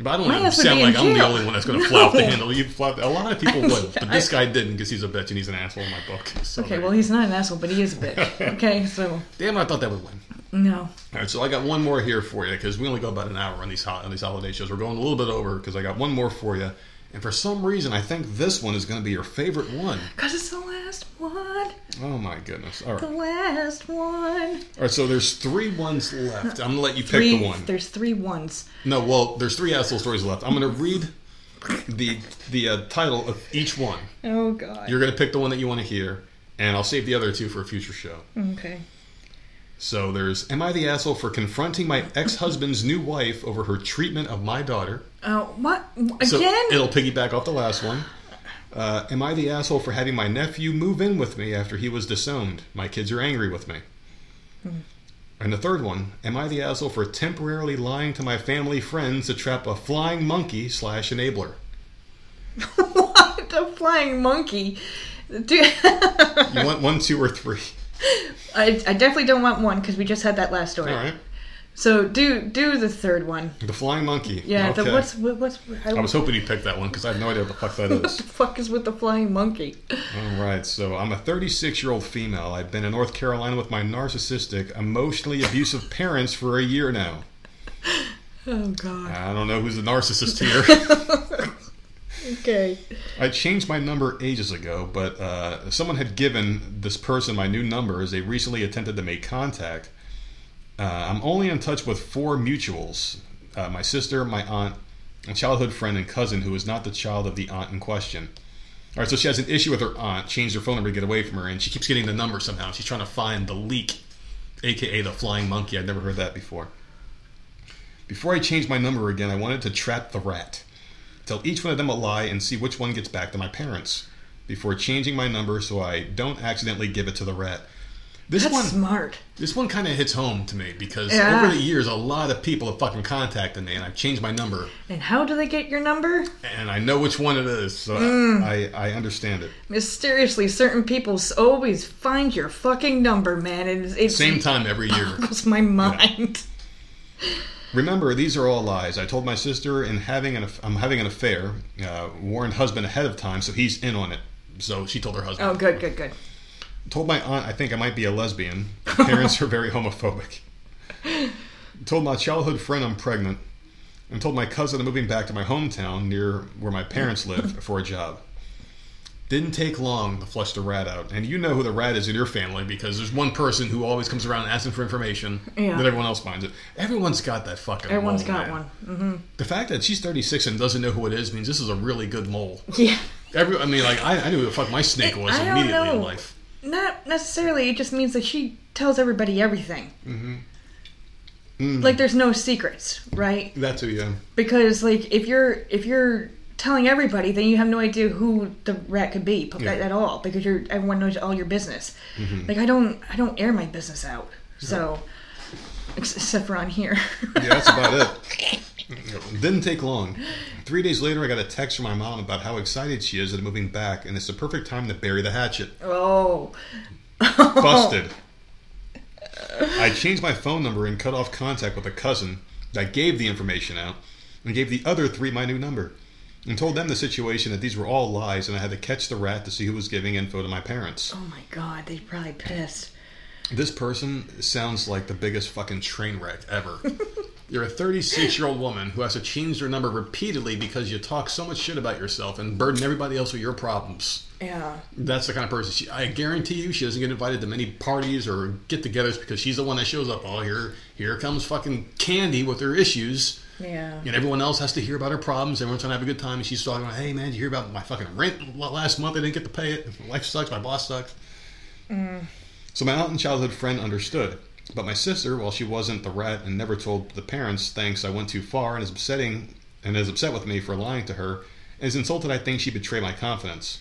But I don't want to sound like I'm the only one that's going to No. flop the handle. You flop. A lot of people would, but this guy didn't because he's a bitch and he's an asshole in my book. So Okay, there well he's not an asshole, but he is a bitch. Okay, so damn, I thought that would win. no. All right, so I got one more here for you because we only go about an hour on these ho- on these holiday shows. We're going a little bit over because I got one more for you, and for some reason I think this one is going to be your favorite one. Cause it's the last one. Oh my goodness! All right, The last one. All right, So there's three ones left. I'm going to let you pick the one. There's three ones. No, well, there's three asshole stories left. I'm going to read the the uh, title of each one. Oh god. You're going to pick the one that you want to hear, and I'll save the other two for a future show. okay. So there's Am I the asshole for confronting my ex husband's new wife over her treatment of my daughter? Oh, what again? So it'll piggyback off the last one. Uh, am I the asshole for having my nephew move in with me after he was disowned? My kids are angry with me. And the third one, am I the asshole for temporarily lying to my family friends to trap a flying monkey slash enabler? what? A flying monkey? Dude, You want one, two, or three? I, I definitely don't want one because we just had that last story. All right. So do do the third one. The Flying Monkey. Yeah. Okay. The, what's what- what's I, I was hoping he picked that one because I have no idea what the fuck that is. what is. the fuck is with the flying monkey? All right, so I'm a 36 year old female. I've been in North Carolina with my narcissistic, emotionally abusive parents for a year now. Oh god. I don't know who's the narcissist here. Okay. I changed my number ages ago, but uh, someone had given this person my new number as they recently attempted to make contact. Uh, I'm only in touch with four mutuals uh, my sister, my aunt, a childhood friend, and cousin who is not the child of the aunt in question. All right, so she has an issue with her aunt, changed her phone number to get away from her, and she keeps getting the number somehow. She's trying to find the leak, aka the flying monkey. I'd never heard that before. Before I changed my number again, I wanted to trap the rat. Tell each one of them a lie and see which one gets back to my parents before changing my number so I don't accidentally give it to the rat. This That's one smart. this one kind of hits home to me because Yeah. over the years a lot of people have fucking contacted me and I've changed my number And how do they get your number? and I know which one it is so Mm. I, I understand it. Mysteriously, certain people always find your fucking number, man. And it's, it's Same time every year. boggles my mind. Remember, these are all lies. I told my sister in having an I'm having an affair. Uh, warned husband ahead of time, so he's in on it. So she told her husband. Oh, good, good, good. Told my aunt I think I might be a lesbian. Parents are very homophobic. Told my childhood friend I'm pregnant. And told my cousin I'm moving back to my hometown near where my parents live for a job. Didn't take long to flush the rat out. And you know who the rat is in your family because there's one person who always comes around asking for information. Yeah. Then everyone else finds it. Everyone's got that fucking Everyone's mole, got man. one. Mm-hmm. The fact that she's 36 and doesn't know who it is means this is a really good mole. Yeah. Every, I mean, like I, I knew who the fuck my snake It- was I immediately in life. Not necessarily. It just means that she tells everybody everything. Mm. Like there's no secrets, right? That too, yeah. Because like if you're if you're telling everybody, then you have no idea who the rat could be Yeah. at, at all because you're everyone knows all your business. Mm-hmm. Like I don't I don't air my business out. So ex- except for on here. Yeah, that's about it. Didn't take long. Three days later, I got a text from my mom about how excited she is that I'm moving back, and it's the perfect time to bury the hatchet. oh. Busted. I changed my phone number and cut off contact with a cousin that gave the information out, and gave the other three my new number, and told them the situation that these were all lies, and I had to catch the rat to see who was giving info to my parents. Oh my god, they probably pissed. This person sounds like the biggest fucking train wreck ever. You're a 36 year old woman who has to change their number repeatedly because you talk so much shit about yourself and burden everybody else with your problems. Yeah. That's the kind of person. She, I guarantee you, she doesn't get invited to many parties or get-togethers because she's the one that shows up. Oh, here, here comes fucking Candy with her issues, Yeah. and everyone else has to hear about her problems. Everyone's trying to have a good time, and she's talking "Hey, man, did you hear about my fucking rent last month? I didn't get to pay it. Life sucks. My boss sucks." Mm. So my aunt and childhood friend understood, but my sister, while she wasn't the rat and never told the parents, thinks I went too far and is upsetting and is upset with me for lying to her, and is insulted. I think she betrayed my confidence.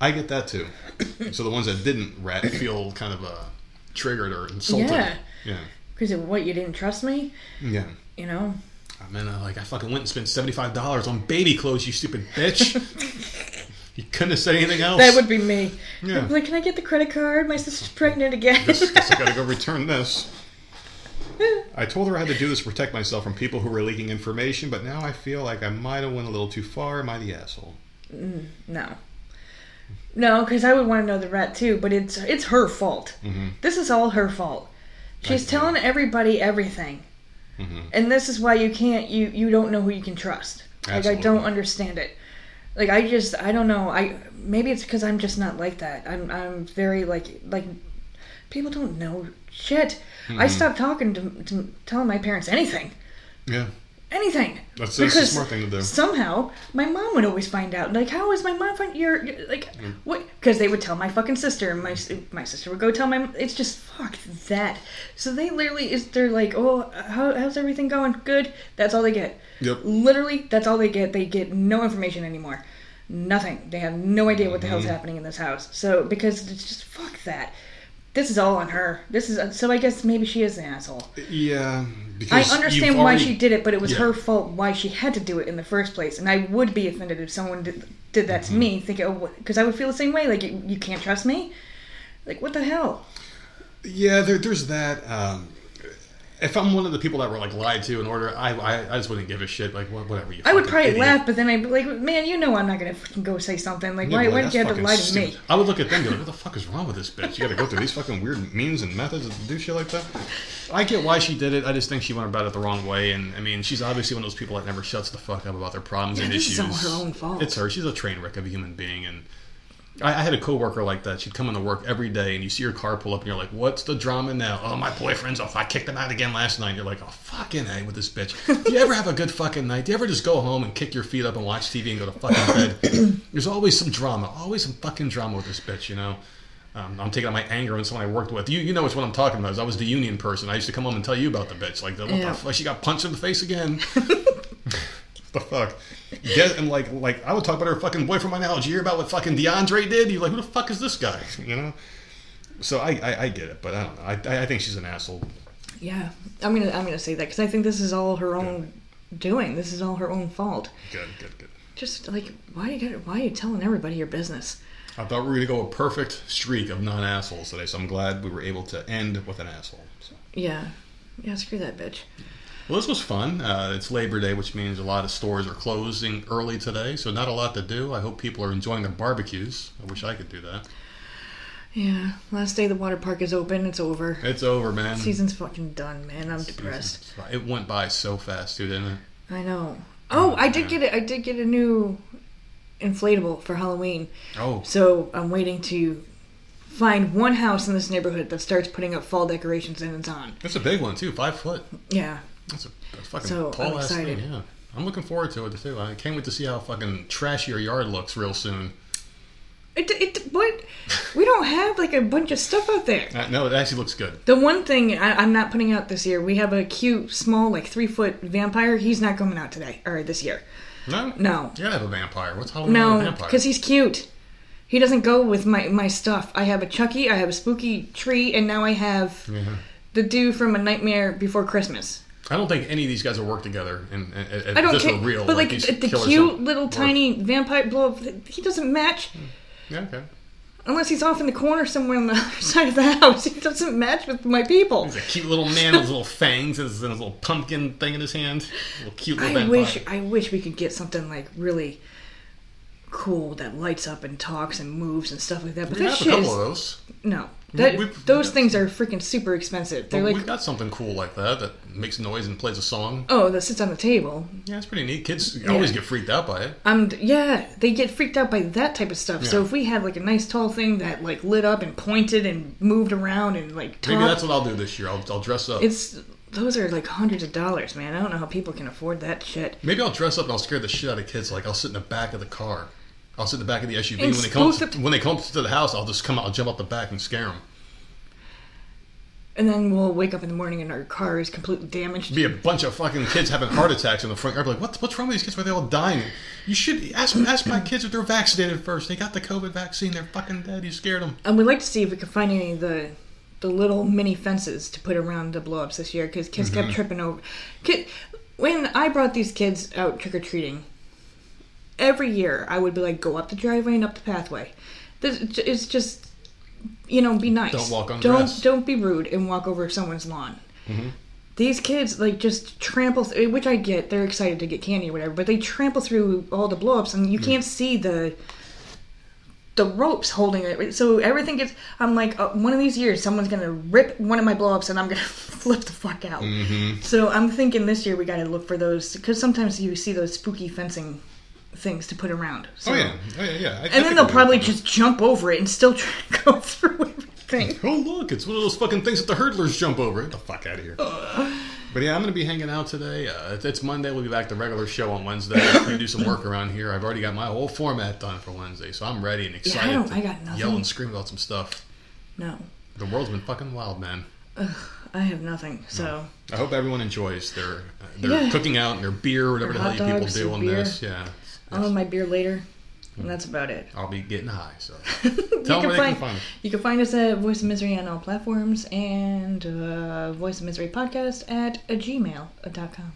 I get that too. so the ones that didn't rat feel kind of uh, triggered or insulted. Yeah. Yeah. Because what you didn't trust me, Yeah. you know? I mean, uh, like I fucking went and spent seventy five dollars on baby clothes. You stupid bitch. you couldn't have said anything else. That would be me. Yeah. Like, can I get the credit card? My sister's pregnant again. guess, guess I gotta go return this. I told her I had to do this to protect myself from people who were leaking information, but now I feel like I might have went a little too far. Am I the asshole? no. No, because I would want to know the rat too, but it's it's her fault. This is all her fault. She's Mm-hmm. I- telling everybody everything, Mhm. and this is why you can't you you don't know who you can trust. Like I don't understand it. Like I just I don't know. I maybe it's because I'm just not like that. I'm I'm very like like people don't know shit. Mm-hmm. I stopped talking to, to telling my parents anything. Yeah, anything. that's, that's a smart thing to do. Somehow, my mom would always find out. Like, how is my mom find you're, you're like what? Because they would tell my fucking sister, and my my sister would go tell my. It's just fuck that. So they literally is they're like, oh, how, how's everything going? Good. That's all they get. Yep. Literally, that's all they get. They get no information anymore. Nothing. They have no idea what the hell's Mm-hmm. happening in this house. So because it's just fuck that. This is all on her. This is so. I guess maybe she is an asshole. Yeah, I understand why already- she did it, but it was Yeah. her fault why she had to do it in the first place. And I would be offended if someone did, did that Mm-hmm. to me, thinking, oh, because I would feel the same way. Like, you, you can't trust me? Like, what the hell? Yeah, there, there's that. Um, if I'm one of the people that were like lied to in order, I I, I just wouldn't give a shit. Like whatever you. I would probably idiot. laugh, but then I'd be like, man, you know I'm not gonna fucking go say something. Like, Yeah, why, why did you have to lie to me? I would look at them and be like, what the fuck is wrong with this bitch? You got to go through these fucking weird means and methods to do shit like that. I get why she did it. I just think she went about it the wrong way. And I mean, she's obviously one of those people that never shuts the fuck up about their problems Yeah, and this issues. is all her own fault. It's her. She's a train wreck of a human being. And I, I had a coworker like that. She'd come into work every day, and you see her car pull up, and you're like, "What's the drama now?" Oh, my boyfriend's off. I kicked him out again last night. You're like, "Oh, fucking a with this bitch." Do you ever have a good fucking night? Do you ever just go home and kick your feet up and watch TV and go to fucking bed? There's always some drama. Always some fucking drama with this bitch. You know. Um, I'm taking out my anger on someone I worked with. You, you know which one I'm talking about. I was the union person. I used to come home and tell you about the bitch. Like, the, what Yeah. the fuck? She got punched in the face again. the fuck? Get and like like I would talk about her fucking boyfriend right now. Did you hear about what fucking DeAndre did? You're like, who the fuck is this guy? You know. So I, I, I get it, but I don't know. I, I think she's an asshole. Yeah, I'm gonna I'm gonna say that because I think this is all her own doing. This is all her own fault. Good, good, good. Just like why you got why are you telling everybody your business? I thought we were gonna go a perfect streak of non assholes today, so I'm glad we were able to end with an asshole. So. Yeah, yeah, screw that bitch. Well, this was fun. Uh, it's Labor Day, which means a lot of stores are closing early today, so not a lot to do. I hope people are enjoying their barbecues. I wish I could do that. Yeah, last day the water park is open. It's over. It's over, man. Season's fucking done, man. I'm depressed. It went by so fast, too, didn't it? I know. Oh, I did get it. I did get a new inflatable for Halloween. Oh, So I'm waiting to find one house in this neighborhood that starts putting up fall decorations and it's on. it's a big one too, five foot. Yeah. That's a, that's fucking So, tall I'm ass excited. thing. Yeah, I'm looking forward to it too. I can't wait to see how fucking trashy your yard looks real soon. It, it what? We don't have like a bunch of stuff out there. Uh, no, it actually looks good. The one thing I, I'm not putting out this year, we have a cute, small, like three foot vampire. He's not coming out today or this year. No, No, you gotta have a vampire. What's Halloween without a no, vampire? because he's cute. He doesn't go with my my stuff. I have a Chucky, I have a spooky tree, and now I have Yeah. the dude from A Nightmare Before Christmas. I don't think any of these guys will work together. And, and, I don't this care, real. but like, these the, cute little work. tiny vampire blow up, he doesn't match hmm. Yeah, okay. unless he's off in the corner somewhere on the other side of the house. He doesn't match with my people. He's a cute little man with his little fangs and his, little pumpkin thing in his hand. Little cute little I vampire. wish I wish we could get something like really cool that lights up and talks and moves and stuff like that. But We that have a couple is of those. no. That, we've- those we've- things are freaking super expensive. They're like we've got something cool like that that makes noise and plays a song. oh, that sits on the table. Yeah, it's pretty neat. Kids always get freaked out by it. Um, yeah, they get freaked out by that type of stuff. So if we had like a nice tall thing that like lit up and pointed and moved around and like Maybe that's what I'll do this year. I'll, I'll dress up. it's those are like hundreds of dollars, man. I don't know how people can afford that shit. Maybe I'll dress up and I'll scare the shit out of kids. Like I'll sit in the back of the car. I'll sit in the back of the SUV. When they come the- when they come to the house, I'll just come out, I'll jump out the back and scare them. And then we'll wake up in the morning and our car is completely damaged. Be a bunch of fucking kids having heart attacks in the front yard. Like, what's what's wrong with these kids? Why are they all dying? You should ask ask my kids if they're vaccinated first. They got the COVID vaccine. They're fucking dead. You scared them. And we'd like to see if we can find any of the the little mini fences to put around the blow ups this year because kids Mm-hmm. kept tripping over. Kid, when I brought these kids out trick or treating, every year I would be like, go up the driveway and up the pathway. This it's just, you know, be nice. Don't walk on Don't grass. don't be rude and walk over someone's lawn. Mm-hmm. These kids like just trample, th- which I get. They're excited to get candy or whatever, but they trample through all the blow ups and you Mm. can't see the the ropes holding it. So everything gets. I'm like, uh, one of these years, someone's gonna rip one of my blow ups, and I'm gonna flip the fuck out. Mm-hmm. So I'm thinking this year we got to look for those because sometimes you see those spooky fencing things to put around. So, Oh yeah, oh yeah, yeah. I- I And think then they'll probably just jump over it and still try to go through everything. Oh look, it's one of those fucking things that the hurdlers jump over. Get the fuck out of here. But yeah, I'm gonna be hanging out today. Uh, it's, Monday. We'll be back to the regular show on Wednesday. I'm gonna do some work around here. I've already got my whole format done for Wednesday, so I'm ready and excited don't- to I got nothing. yell and scream about some stuff. No, The world's been fucking wild, man. I have nothing. So I hope everyone enjoys their uh, their Yeah. cooking out and their beer, whatever Their the hell you people do on beer. this. Yeah, I'll have my beer later, and that's about it. I'll be getting high. So you tell them can where they find can find me. you can find us at Voice of Misery on all platforms and uh, Voice of Misery podcast at gmail.com.